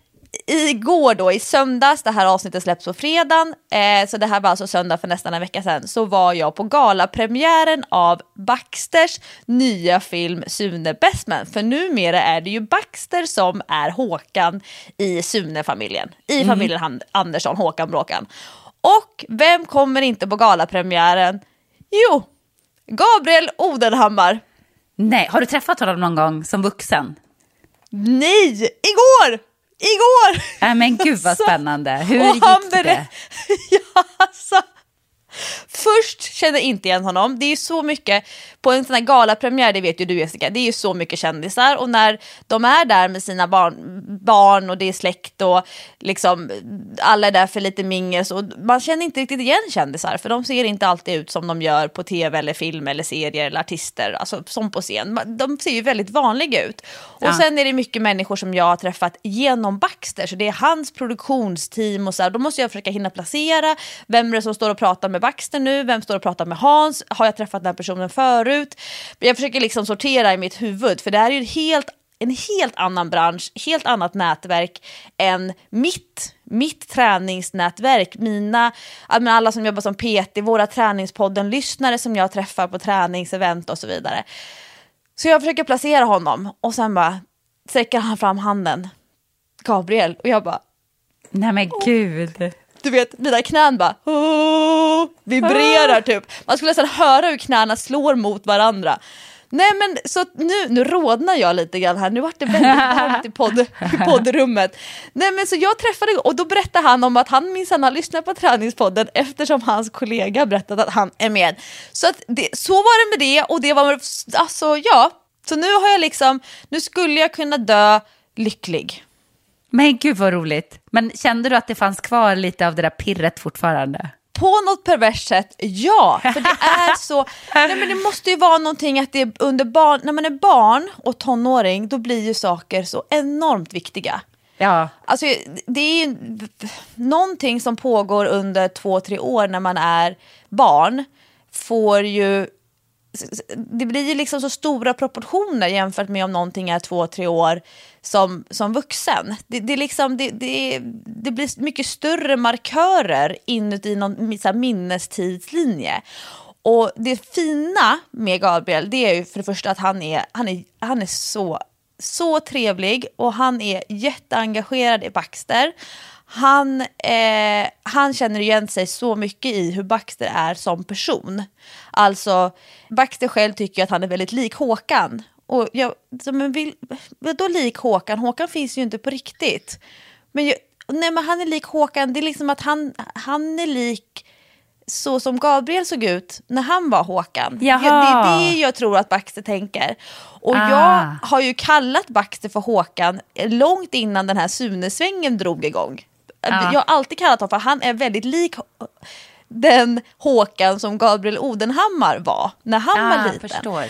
igår då, i söndags, det här avsnittet släpps på fredagen, eh, så det här var alltså söndag för nästan en vecka sedan, så var jag på galapremiären av Baxters nya film Sune Bestman. För numera är det ju Baxter som är Håkan i Sune-familjen, i familjen Han- Andersson, Håkan Bråkan. Och vem kommer inte på galapremiären? Jo, Gabriel Odenhammar. Nej, har du träffat honom någon gång som vuxen? Nej, igår! Igår! Nej, men gud vad spännande. Hur gick det? ja, alltså. Först kände jag inte igen honom. Det är ju så mycket, på en sån här galapremiär, det vet ju du Jessica, det är ju så mycket kändisar och när de är där med sina barn, barn och det är släkt och liksom alla är där för lite mingel så man känner inte riktigt igen kändisar för de ser inte alltid ut som de gör på tv eller film eller serier eller artister, alltså som på scen. De ser ju väldigt vanliga ut. Och Ja. sen är det mycket människor som jag har träffat genom Baxter, så det är hans produktionsteam och så här. Då måste jag försöka hinna placera, vem är det som står och pratar med Baxter nu, vem står och pratar med Hans, har jag träffat den här personen förut? Jag försöker liksom sortera i mitt huvud, för det här är ju en helt en helt annan bransch, helt annat nätverk än mitt, mitt träningsnätverk. Mina, alla som jobbar som PT, våra träningspodden-lyssnare som jag träffar på träningsevent och så vidare. Så jag försöker placera honom och sen bara sträcker han fram handen. Gabriel. Och jag bara, Nej, men gud. Du vet, mina knän bara "Åh", vibrerar typ. Man skulle nästan höra hur knäna slår mot varandra. Nej men så nu, nu rodnar jag lite grann här, nu vart det väldigt varmt i, podd, i poddrummet. Nej men så jag träffade, och då berättade han om att han minsann har lyssnat på träningspodden eftersom hans kollega berättat att han är med. Så, att det, så var det med det och det var, alltså ja. Så nu har jag liksom, nu skulle jag kunna dö lycklig. Men gud vad roligt. Men kände du att det fanns kvar lite av det där pirret fortfarande? På något perverst sätt, ja. För det är så, nej men det måste ju vara någonting att det under barn, när man är barn och tonåring, då blir ju saker så enormt viktiga. Ja. Alltså, det är ju någonting som pågår under två, tre år när man är barn. Får ju det blir ju liksom så stora proportioner jämfört med om någonting är två, tre år som, som vuxen. Det, det, liksom, det, det, det blir mycket större markörer inuti någon så här, minnestidslinje. Och det fina med Gabriel det är ju för det första att han är, han är, han är så, så trevlig och han är jätteengagerad i Baxter. Han, eh, han känner igen sig så mycket i hur Baxter är som person. Alltså, Baxter själv tycker att han är väldigt lik Håkan. Och jag, men vill, vadå lik Håkan? Håkan finns ju inte på riktigt. Men, jag, nej, men han är lik Håkan, det är liksom att han, han är lik så som Gabriel såg ut när han var Håkan. Jaha. det är det jag tror att Baxter tänker. Och Ah. jag har ju kallat Baxter för Håkan långt innan den här Sunesvängen drog igång. Jag har alltid kallat honom för han är väldigt lik den Håkan som Gabriel Odenhammar var när han var liten. förstår.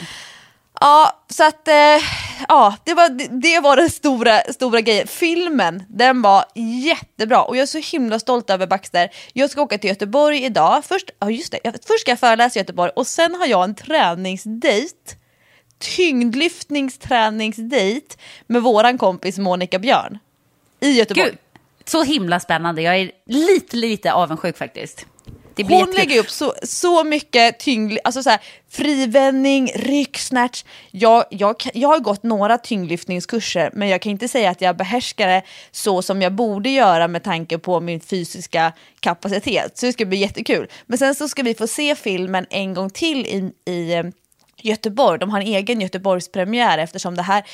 Ja, så att eh, ja, det var, det, det var den stora, stora grejen. Filmen, den var jättebra och jag är så himla stolt över Baxter. Jag ska åka till Göteborg idag. Först, ja, just det, jag, först ska jag föreläsa i Göteborg och sen har jag en träningsdejt. Tyngdlyftningsträningsdejt med våran kompis Monica Björn. I Göteborg. Gud, så himla spännande. Jag är lite, lite avundsjuk faktiskt. Det blir Hon jättekul. lägger upp så, så mycket tyngd, alltså så här, frivändning, rycksnatch. Jag, jag, kan- jag har gått några tyngdlyftningskurser men jag kan inte säga att jag behärskar det så som jag borde göra med tanke på min fysiska kapacitet. Så det ska bli jättekul. Men sen så ska vi få se filmen en gång till i, i Göteborg. De har en egen Göteborgspremiär eftersom det här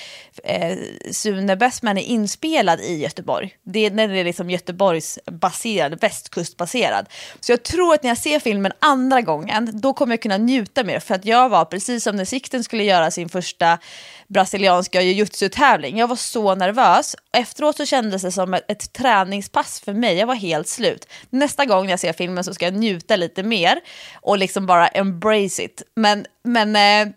eh, Sune Bestman är inspelad i Göteborg. Det den är liksom Göteborgsbaserad, västkustbaserad. Så jag tror att när jag ser filmen andra gången, då kommer jag kunna njuta mer. För att jag var, precis som när Sikten skulle göra sin första brasilianska jujutsu-tävling, jag var så nervös. Efteråt så kändes det som ett, ett träningspass för mig, jag var helt slut. Nästa gång jag ser filmen så ska jag njuta lite mer och liksom bara embrace it. Men, men eh,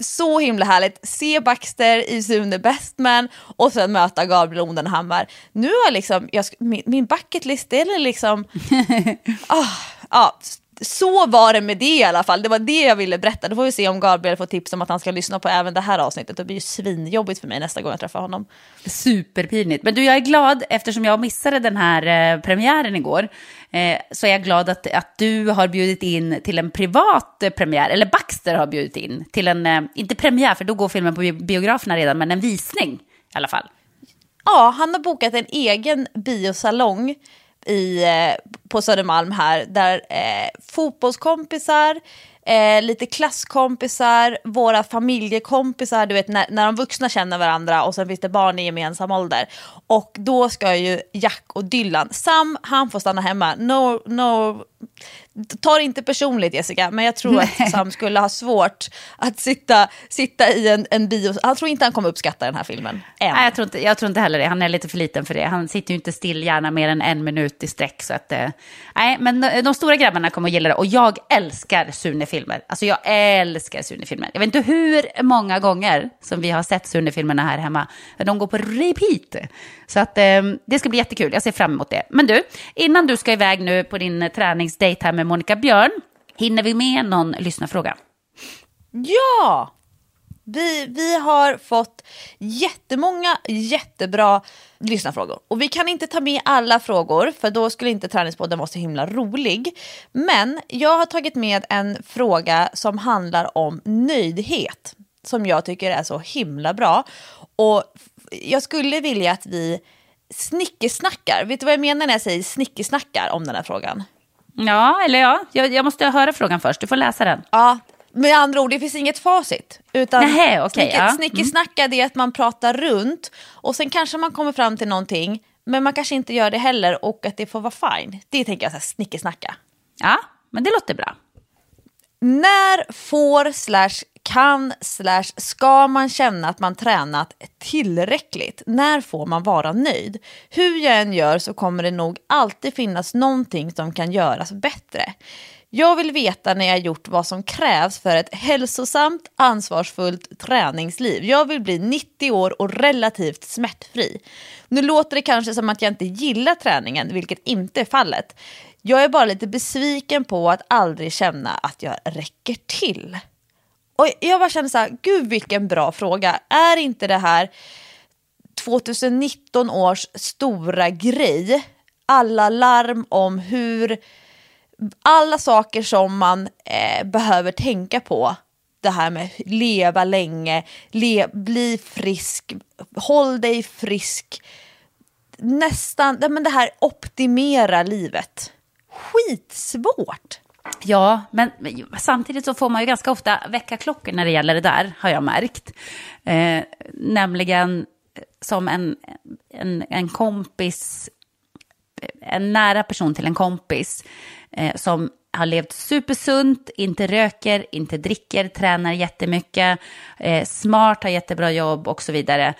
så himla härligt. Se Baxter i Sune Bestman och sen möta Gabriel Odenhammar. Nu har liksom, jag, min, min bucket list, det är liksom... ah, ja, så var det med det i alla fall. Det var det jag ville berätta. Då får vi se om Gabriel får tips om att han ska lyssna på även det här avsnittet. Det blir ju svinjobbigt för mig nästa gång jag träffar honom. Superpinigt. Men du, jag är glad eftersom jag missade den här eh, premiären igår. Eh, så är jag glad att, att du har bjudit in till en privat eh, premiär. Eller Baxter har bjudit in till en, inte premiär för då går filmen på bi- biograferna redan, men en visning i alla fall. Ja, han har bokat en egen biosalong i, eh, på Södermalm här där eh, fotbollskompisar, eh, lite klasskompisar, våra familjekompisar, du vet när, när de vuxna känner varandra och sen finns det barn i gemensam ålder. Och då ska ju Jack och Dylan, Sam han får stanna hemma, no, no, ta det inte personligt Jessica, men jag tror att Sam skulle ha svårt att sitta, sitta i en, en bio, han tror inte han kommer uppskatta den här filmen. Än. Nej, jag, tror inte, jag tror inte heller det. Han är lite för liten för det. Han sitter ju inte still gärna mer än en minut i sträck. Så att, eh, nej, men de, de stora grabbarna kommer att gilla det. Och jag älskar Sune-filmer. Alltså jag älskar Sune-filmer. Jag vet inte hur många gånger som vi har sett Sune-filmerna här hemma. De går på repeat. Så att, eh, det ska bli jättekul. Jag ser fram emot det. Men du, innan du ska iväg nu på din träningsdate här med Monica Björn, hinner vi med någon lyssnarfråga? Ja! Vi, vi har fått jättemånga jättebra lyssnarfrågor. Och vi kan inte ta med alla frågor för då skulle inte Träningspodden vara så himla rolig. Men jag har tagit med en fråga som handlar om nöjdhet. Som jag tycker är så himla bra. Och jag skulle vilja att vi snickesnackar. Vet du vad jag menar när jag säger snickesnackar om den här frågan? Ja, eller ja. Jag, jag måste höra frågan först. Du får läsa den. Ja, med andra ord, det finns inget facit. Utan Nähä, okej, snicker, ja. Mm. snickesnacka det är att man pratar runt och sen kanske man kommer fram till någonting men man kanske inte gör det heller och att det får vara fine. Det tänker jag så här, snickesnacka. Ja, men det låter bra. När får slash kan slash ska man känna att man tränat tillräckligt? När får man vara nöjd? Hur jag än gör så kommer det nog alltid finnas någonting som kan göras bättre. Jag vill veta när jag gjort vad som krävs för ett hälsosamt, ansvarsfullt träningsliv. Jag vill bli 90 år och relativt smärtfri. Nu låter det kanske som att jag inte gillar träningen, vilket inte är fallet. Jag är bara lite besviken på att aldrig känna att jag räcker till. Och jag bara känner så här, gud vilken bra fråga. Är inte det här 2019 års stora grej? Alla larm om hur, alla saker som man eh, behöver tänka på. Det här med leva länge, le, bli frisk, håll dig frisk. Nästan, men det här optimera livet. Skitsvårt. Ja, men samtidigt så får man ju ganska ofta väckarklockor när det gäller det där, har jag märkt. Eh, nämligen eh, som en, en, en kompis, eh, en nära person till en kompis, eh, som har levt supersunt, inte röker, inte dricker, tränar jättemycket, eh, smart, har jättebra jobb och så vidare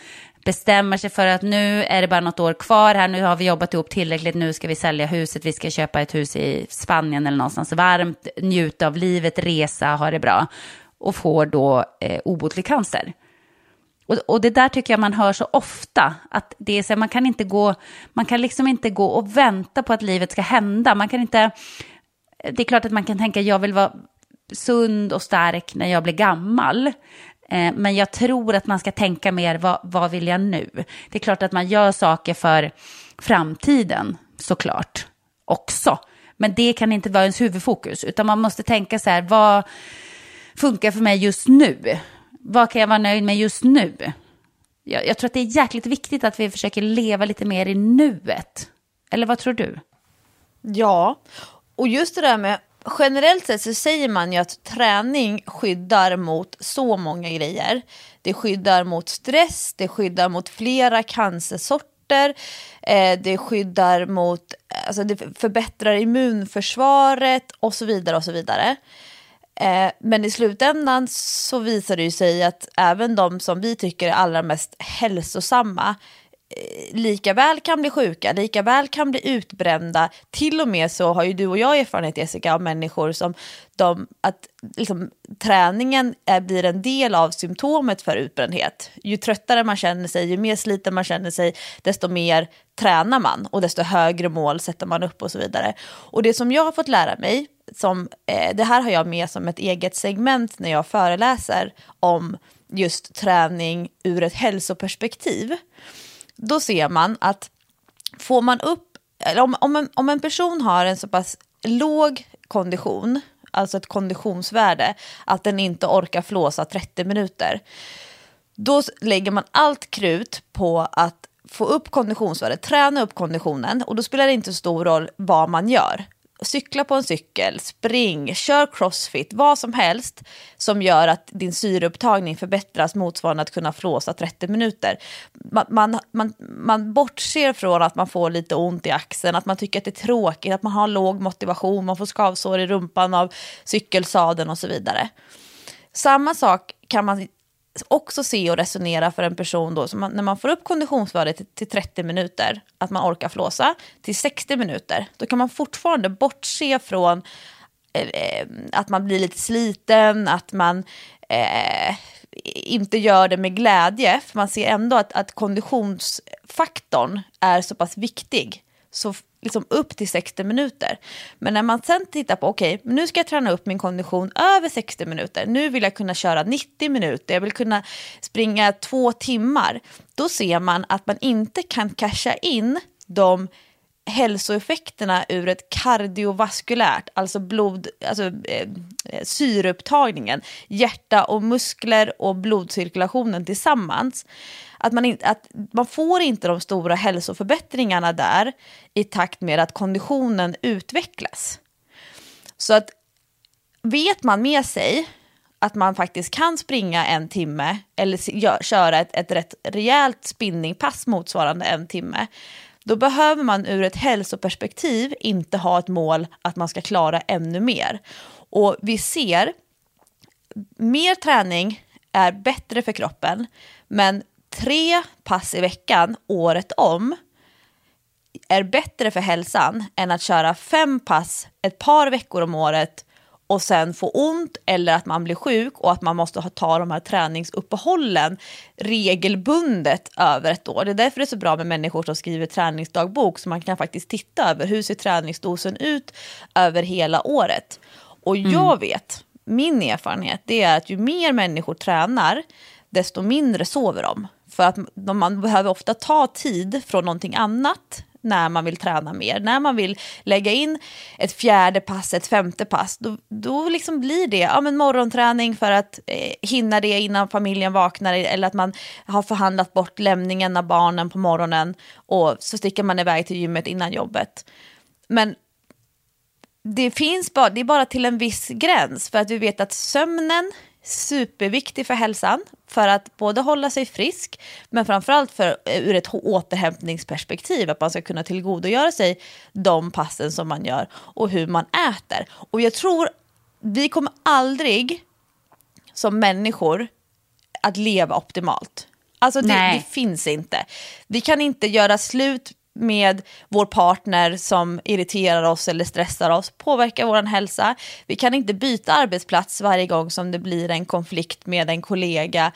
bestämmer sig för att nu är det bara något år kvar här, nu har vi jobbat ihop tillräckligt, nu ska vi sälja huset, vi ska köpa ett hus i Spanien eller någonstans varmt, njuta av livet, resa, ha det bra och får då eh, obotlig cancer. Och, och, det där tycker jag man hör så ofta, att det är så, här, man kan inte gå, man kan liksom inte gå och vänta på att livet ska hända, man kan inte, det är klart att man kan tänka, jag vill vara sund och stark när jag blir gammal. Eh, men jag tror att man ska tänka mer, vad, vad vill jag nu? Det är klart att man gör saker för framtiden, såklart, också. Men det kan inte vara ens huvudfokus, utan man måste tänka så här, vad funkar för mig just nu? Vad kan jag vara nöjd med just nu? Jag, jag tror att det är jäkligt viktigt att vi försöker leva lite mer i nuet. Eller vad tror du? Ja, och just det där med generellt sett så säger man ju att träning skyddar mot så många grejer. Det skyddar mot stress, det skyddar mot flera cancersorter, eh, det skyddar mot, alltså det förbättrar immunförsvaret och så vidare och så vidare. Eh, men i slutändan så visar det ju sig att även de som vi tycker är allra mest hälsosamma lika väl kan bli sjuka, lika väl kan bli utbrända. Till och med så har ju du och jag erfarenhet Jessica av människor som de, att liksom, träningen är, blir en del av symptomet för utbrändhet. Ju tröttare man känner sig, ju mer sliten man känner sig, desto mer tränar man och desto högre mål sätter man upp och så vidare. Och det som jag har fått lära mig, som, eh, det här har jag med som ett eget segment när jag föreläser om just träning ur ett hälsoperspektiv då ser man att får man upp, om, om, en, om en person har en så pass låg kondition, alltså ett konditionsvärde, att den inte orkar flåsa 30 minuter, då lägger man allt krut på att få upp konditionsvärdet, träna upp konditionen och då spelar det inte så stor roll vad man gör cykla på en cykel, spring, kör crossfit, vad som helst som gör att din syreupptagning förbättras motsvarande att kunna flåsa 30 minuter. Man, man, man, man bortser från att man får lite ont i axeln, att man tycker att det är tråkigt, att man har låg motivation, man får skavsår i rumpan av cykelsadeln och så vidare. Samma sak kan man också se och resonera för en person då, så man, när man får upp konditionsvärdet till, till 30 minuter, att man orkar flåsa, till 60 minuter, då kan man fortfarande bortse från eh, eh, att man blir lite sliten, att man eh, inte gör det med glädje, för man ser ändå att, att konditionsfaktorn är så pass viktig. Så liksom upp till 60 minuter. Men när man sen tittar på, okej, okay, nu ska jag träna upp min kondition över 60 minuter. Nu vill jag kunna köra 90 minuter, jag vill kunna springa två timmar. Då ser man att man inte kan casha in de hälsoeffekterna ur ett kardiovaskulärt, alltså blod, alltså eh, eh syreupptagningen, hjärta och muskler och blodcirkulationen tillsammans. Att man, in, att man får inte de stora hälsoförbättringarna där i takt med att konditionen utvecklas. Så att vet man med sig att man faktiskt kan springa en timme eller gör, köra ett, ett rätt rejält spinningpass motsvarande en timme, då behöver man ur ett hälsoperspektiv inte ha ett mål att man ska klara ännu mer. Och vi ser, mer träning är bättre för kroppen, men tre pass i veckan året om är bättre för hälsan än att köra fem pass ett par veckor om året och sen få ont eller att man blir sjuk och att man måste ta de här träningsuppehållen regelbundet över ett år. Det är därför det är så bra med människor som skriver träningsdagbok så man kan faktiskt titta över hur ser träningsdosen ut över hela året. Och jag vet, min erfarenhet, det är att ju mer människor tränar desto mindre sover de. För att man behöver ofta ta tid från någonting annat när man vill träna mer. När man vill lägga in ett fjärde pass, ett femte pass, då, då liksom blir det ja, men morgonträning för att eh, hinna det innan familjen vaknar eller att man har förhandlat bort lämningen av barnen på morgonen och så sticker man iväg till gymmet innan jobbet. Men det finns bara, det är bara till en viss gräns för att vi vet att sömnen superviktig för hälsan för att både hålla sig frisk men framförallt för, eh, ur ett återhämtningsperspektiv att man ska kunna tillgodogöra sig de passen som man gör och hur man äter. Och jag tror vi kommer aldrig som människor att leva optimalt. Alltså det, det finns inte. Vi kan inte göra slut med vår partner som irriterar oss eller stressar oss påverkar vår hälsa. Vi kan inte byta arbetsplats varje gång som det blir en konflikt med en kollega.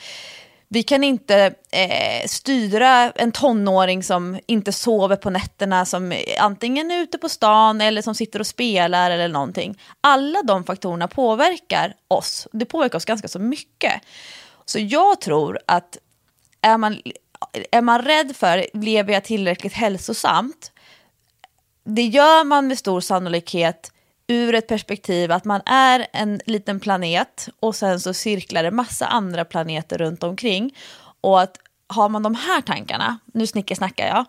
Vi kan inte eh, styra en tonåring som inte sover på nätterna, som antingen är ute på stan eller som sitter och spelar eller någonting. Alla de faktorerna påverkar oss. Det påverkar oss ganska så mycket. Så jag tror att är man är man rädd för, lever jag tillräckligt hälsosamt? Det gör man med stor sannolikhet ur ett perspektiv att man är en liten planet och sen så cirklar det massa andra planeter runt omkring. Och att har man de här tankarna, nu snickesnackar jag,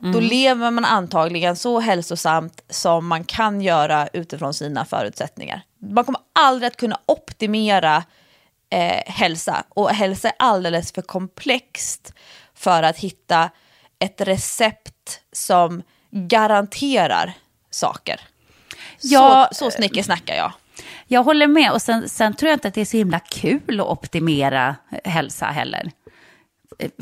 mm. då lever man antagligen så hälsosamt som man kan göra utifrån sina förutsättningar. Man kommer aldrig att kunna optimera eh, hälsa och hälsa är alldeles för komplext för att hitta ett recept som garanterar saker. Ja, så, så snickesnackar jag. Jag håller med och sen, sen tror jag inte att det är så himla kul att optimera hälsa heller.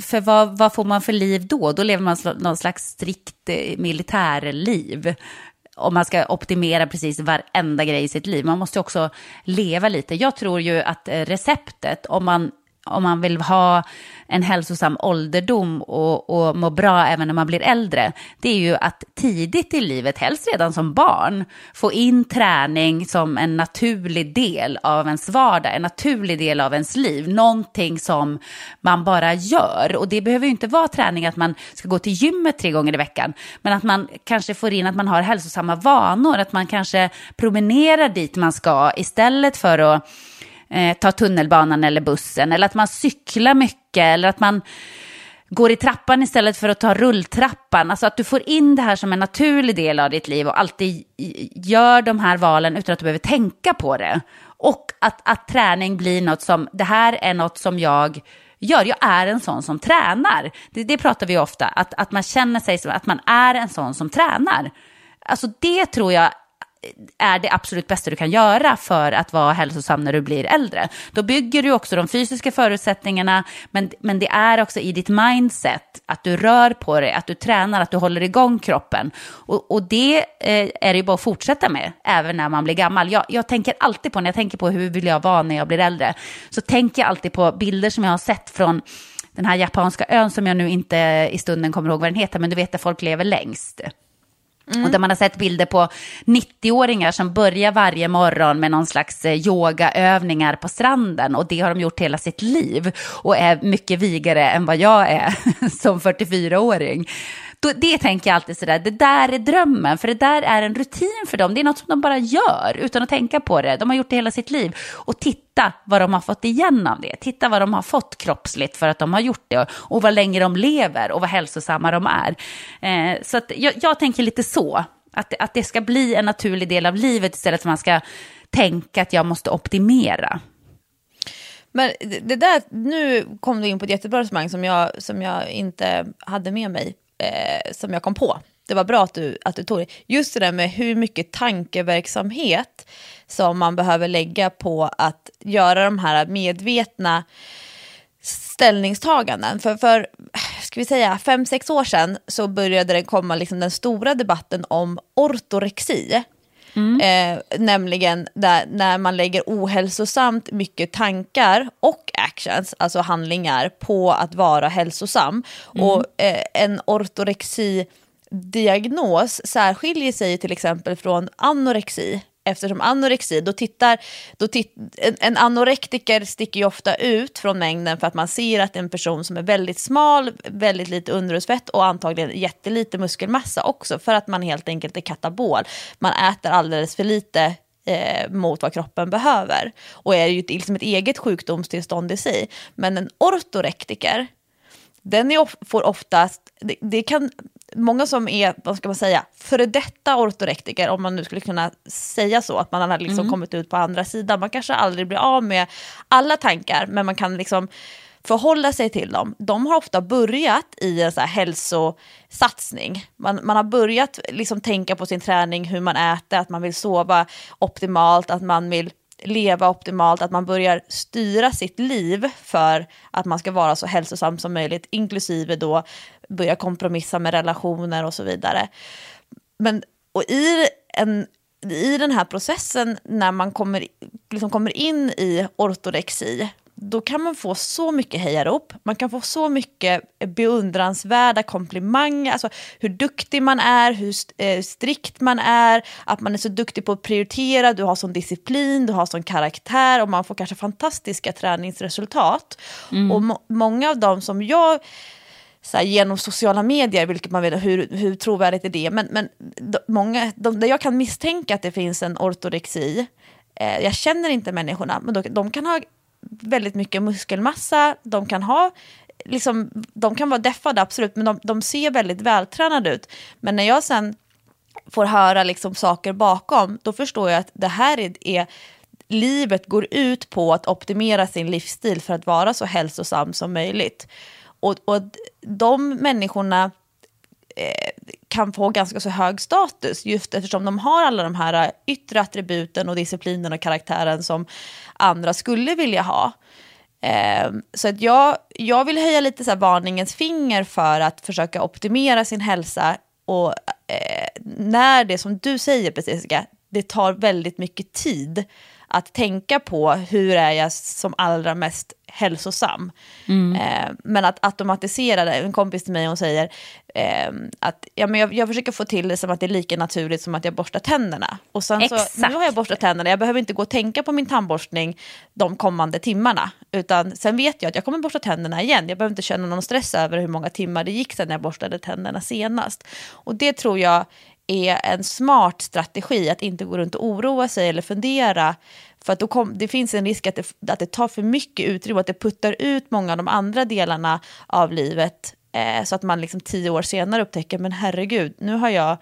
För vad, vad, får man för liv då? Då lever man någon slags strikt eh, militärliv. Om man ska optimera precis varenda grej i sitt liv. Man måste också leva lite. Jag tror ju att eh, receptet, om man om man vill ha en hälsosam ålderdom och, och må bra även när man blir äldre, det är ju att tidigt i livet, helst redan som barn, få in träning som en naturlig del av ens vardag, en naturlig del av ens liv, någonting som man bara gör. Och det behöver ju inte vara träning att man ska gå till gymmet tre gånger i veckan, men att man kanske får in att man har hälsosamma vanor, att man kanske promenerar dit man ska istället för att eh, ta tunnelbanan eller bussen. Eller att man cyklar mycket eller att man går i trappan istället för att ta rulltrappan. Alltså att du får in det här som en naturlig del av ditt liv och alltid gör de här valen utan att du behöver tänka på det. Och att, att träning blir något som, det här är något som jag gör. Jag är en sån som tränar. Det, det pratar vi ofta, att, att man känner sig som att man är en sån som tränar. Alltså det tror jag är det absolut bästa du kan göra för att vara hälsosam när du blir äldre. Då bygger du också de fysiska förutsättningarna, men, men det är också i ditt mindset, att du rör på dig, att du tränar, att du håller igång kroppen. Och, och det eh, är det ju bara att fortsätta med, även när man blir gammal. Jag, jag tänker alltid på, när jag tänker på hur vill jag vara när jag blir äldre, så tänker jag alltid på bilder som jag har sett från den här japanska ön som jag nu inte i stunden kommer ihåg vad den heter, men du vet där folk lever längst. Mm. Och där man har sett bilder på 90-åringar som börjar varje morgon med någon slags eh, yogaövningar på stranden. Och det har de gjort hela sitt liv och är mycket vigare än vad jag är som 44-åring då, det tänker jag alltid sådär, det där är drömmen, för det där är en rutin för dem. Det är något som de bara gör utan att tänka på det. De har gjort det hela sitt liv. Och titta vad de har fått igen av det. Titta vad de har fått kroppsligt för att de har gjort det. Och vad länge de lever och vad hälsosamma de är. Eh, så jag, jag tänker lite så, att, att det ska bli en naturlig del av livet istället för att man ska tänka att jag måste optimera. Men det där, nu kom du in på ett jättebra resonemang som jag, som jag inte hade med mig eh, som jag kom på. Det var bra att du, att du tog det. Just det där med hur mycket tankeverksamhet som man behöver lägga på att göra de här medvetna ställningstaganden. För, för ska vi säga, fem sex år sedan så började det komma liksom den stora debatten om ortorexi. Mm. Eh, nämligen där, när man lägger ohälsosamt mycket tankar och actions, alltså handlingar, på att vara hälsosam. Mm. Och eh, en ortorexi diagnos särskiljer sig till exempel från anorexi eftersom anorexi, då tittar, då titt, en, en anorektiker sticker ju ofta ut från mängden för att man ser att en person som är väldigt smal, väldigt lite underhudsfett och antagligen jättelite muskelmassa också för att man helt enkelt är katabol. Man äter alldeles för lite eh, mot vad kroppen behöver och är ju liksom ett eget sjukdomstillstånd i sig. Men en ortorektiker, den är, får oftast, det, det kan många som är, vad ska man säga, före detta ortorektiker, om man nu skulle kunna säga så, att man har liksom mm. kommit ut på andra sidan. Man kanske aldrig blir av med alla tankar, men man kan liksom förhålla sig till dem. De har ofta börjat i en så här hälsosatsning. Man, man har börjat liksom tänka på sin träning, hur man äter, att man vill sova optimalt, att man vill leva optimalt, att man börjar styra sitt liv för att man ska vara så hälsosam som möjligt, inklusive då börja kompromissa med relationer och så vidare. Men, och i, en, i den här processen, när man kommer, liksom kommer in i ortorexi, då kan man få så mycket hejarop, man kan få så mycket beundransvärda komplimanger, alltså hur duktig man är, hur eh, strikt man är, att man är så duktig på att prioritera, du har sån disciplin, du har sån karaktär och man får kanske fantastiska träningsresultat. Mm. Och må många av dem som jag så här, genom sociala medier, vilket man vet hur, hur trovärdigt är det, men, men de, många, de, där jag kan misstänka att det finns en ortorexi, eh, jag känner inte människorna, men de, de kan ha väldigt mycket muskelmassa, de kan ha Liksom, de kan vara deffade, absolut, men de, de, ser väldigt vältränade ut. Men när jag sen får höra liksom saker bakom, då förstår jag att det här är, är livet går ut på att optimera sin livsstil för att vara så hälsosam som möjligt. Och, och de människorna eh, kan få ganska så hög status just eftersom de har alla de här yttre attributen och disciplinen och karaktären som andra skulle vilja ha. Ehm, så att jag, jag vill höja lite så här varningens finger för att försöka optimera sin hälsa och eh, när det som du säger precis, det tar väldigt mycket tid att tänka på hur är jag som allra mest hälsosam. Mm. Eh, men att automatisera det, en kompis till mig hon säger eh, att ja, men jag, jag försöker få till det som att det är lika naturligt som att jag borstar tänderna. Och sen Exakt. så, nu har jag borstat tänderna, jag behöver inte gå och tänka på min tandborstning de kommande timmarna. Utan sen vet jag att jag kommer borsta tänderna igen, jag behöver inte känna någon stress över hur många timmar det gick sedan jag borstade tänderna senast. Och det tror jag är en smart strategi att inte gå runt och oroa sig eller fundera. För att då kom, det finns en risk att det, att det tar för mycket utrymme, att det puttar ut många av de andra delarna av livet. Eh, så att man liksom tio år senare upptäcker, men herregud, nu har jag,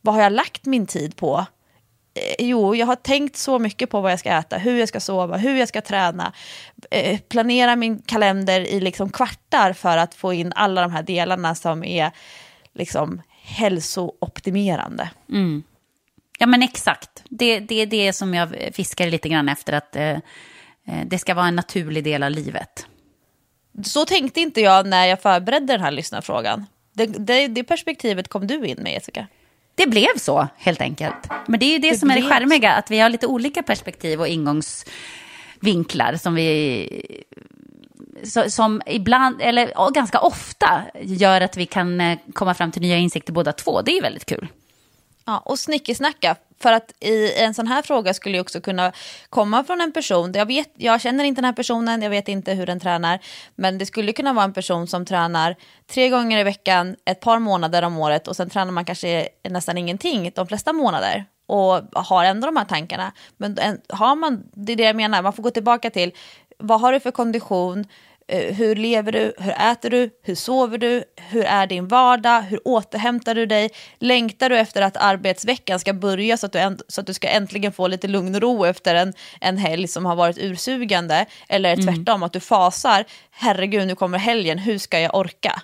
vad har jag lagt min tid på? Eh, jo, jag har tänkt så mycket på vad jag ska äta, hur jag ska sova, hur jag ska träna. Eh, planera min kalender i liksom kvartar för att få in alla de här delarna som är liksom hälsooptimerande. Mm. Ja men exakt, det, det är det som jag fiskar lite grann efter, att eh, eh, det ska vara en naturlig del av livet. Så tänkte inte jag när jag förberedde den här lyssnarfrågan. Det, det, det perspektivet kom du in med Jessica. Det blev så, helt enkelt. Men det är ju det, det som är det skärmiga, att vi har lite olika perspektiv och ingångsvinklar som vi som ibland, eller ganska ofta, gör att vi kan eh, komma fram till nya insikter båda två. Det är väldigt kul. Ja, och snickesnacka. För att i en sån här fråga skulle ju också kunna komma från en person, jag, vet, jag känner inte den här personen, jag vet inte hur den tränar, men det skulle kunna vara en person som tränar tre gånger i veckan, ett par månader om året och sen tränar man kanske nästan ingenting de flesta månader och har ändå de här tankarna. Men har man, det är det jag menar, man får gå tillbaka till vad har du för kondition, Eh, hur lever du? Hur äter du? Hur sover du? Hur är din vardag? Hur återhämtar du dig? Längtar du efter att arbetsveckan ska börja så att du, så att du ska äntligen få lite lugn och ro efter en, en helg som har varit ursugande? Eller mm. tvärtom, att du fasar. Herregud, nu kommer helgen, hur ska jag orka?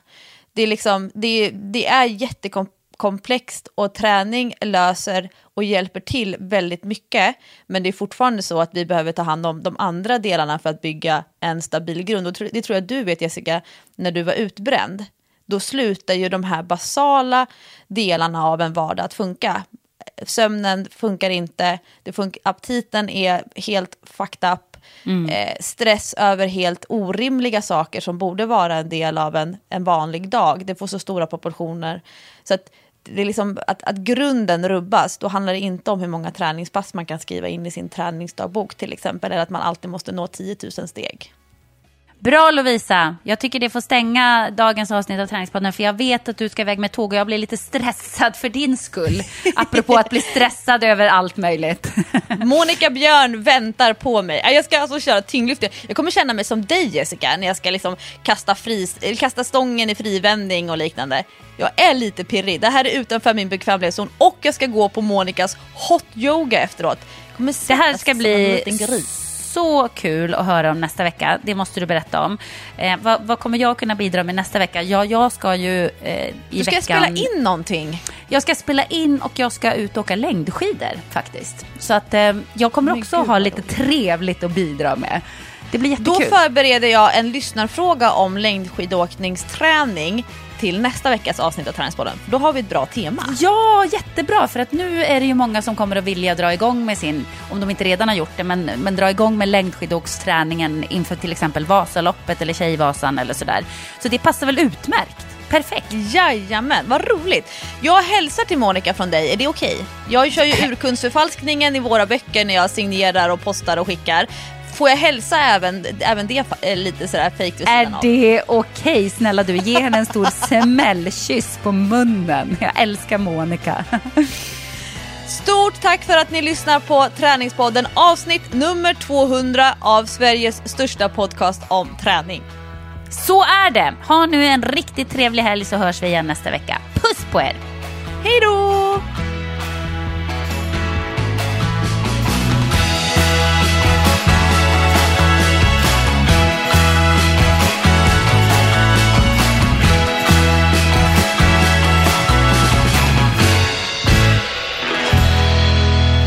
Det är, liksom, det, det är jättekomplext komplext och träning löser och hjälper till väldigt mycket. Men det är fortfarande så att vi behöver ta hand om de andra delarna för att bygga en stabil grund. Och det tror jag du vet Jessica, när du var utbränd. då slutar ju de här basala delarna av en vardag att funka. Sömnen funkar inte, det fun aptiten är helt fucked up, mm. eh, stress över helt orimliga saker som borde vara en del av en, en vanlig dag. Det får så stora proportioner. Så att det är liksom att, att grunden rubbas, då handlar det inte om hur många träningspass man kan skriva in i sin träningsdagbok till exempel, eller att man alltid måste nå 10 000 steg. Bra Lovisa, jag tycker det får stänga dagens avsnitt av Träningspodden för jag vet att du ska iväg med tåg och jag blir lite stressad för din skull. Apropå att bli stressad över allt möjligt. Monica Björn väntar på mig. Jag ska alltså köra tyngdlyft. Jag kommer känna mig som dig Jessica när jag ska liksom kasta, fris, kasta stången i frivändning och liknande. Jag är lite pirrig. Det här är utanför min bekvämlighetszon och jag ska gå på Monicas hot yoga efteråt. det här ska bli så kul att höra om nästa vecka. Det måste du berätta om. Eh, vad, vad, kommer jag kunna bidra med nästa vecka? Ja, jag ska ju eh, i Du ska veckan... spela in någonting. Jag ska spela in och jag ska ut och åka längdskidor faktiskt. Så att eh, jag kommer också Gud, ha lite trevligt att bidra med. Det blir jättekul. Då förbereder jag en lyssnarfråga om längdskidåkningsträning till nästa veckas avsnitt av Träningspodden. Då har vi ett bra tema. Ja, jättebra. För att nu är det ju många som kommer att vilja dra igång med sin, om de inte redan har gjort det, men, men dra igång med längdskidåksträningen inför till exempel Vasaloppet eller Tjejvasan eller sådär. Så det passar väl utmärkt. Perfekt. Jajamän, vad roligt. Jag hälsar till Monica från dig, är det okej? Okay? Jag kör ju urkundsförfalskningen i våra böcker när jag signerar och postar och skickar. Får jag hälsa även, även det lite sådär vid Är det okej? Snälla du, ge henne en stor smällkyss på munnen. Jag älskar Monica. Stort tack för att ni lyssnar på Träningspodden avsnitt nummer 200 av Sveriges största podcast om träning. Så är det. Ha nu en riktigt trevlig helg så hörs vi igen nästa vecka. Puss på er! Hej då!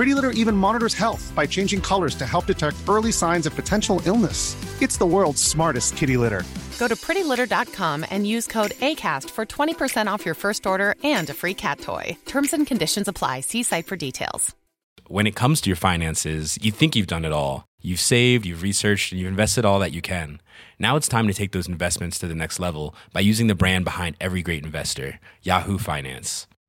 Pretty Litter even monitors health by changing colors to help detect early signs of potential illness. It's the world's smartest kitty litter. Go to prettylitter.com and use code ACAST for 20% off your first order and a free cat toy. Terms and conditions apply. See site for details. When it comes to your finances, you think you've done it all. You've saved, you've researched, and you've invested all that you can. Now it's time to take those investments to the next level by using the brand behind every great investor, Yahoo Finance.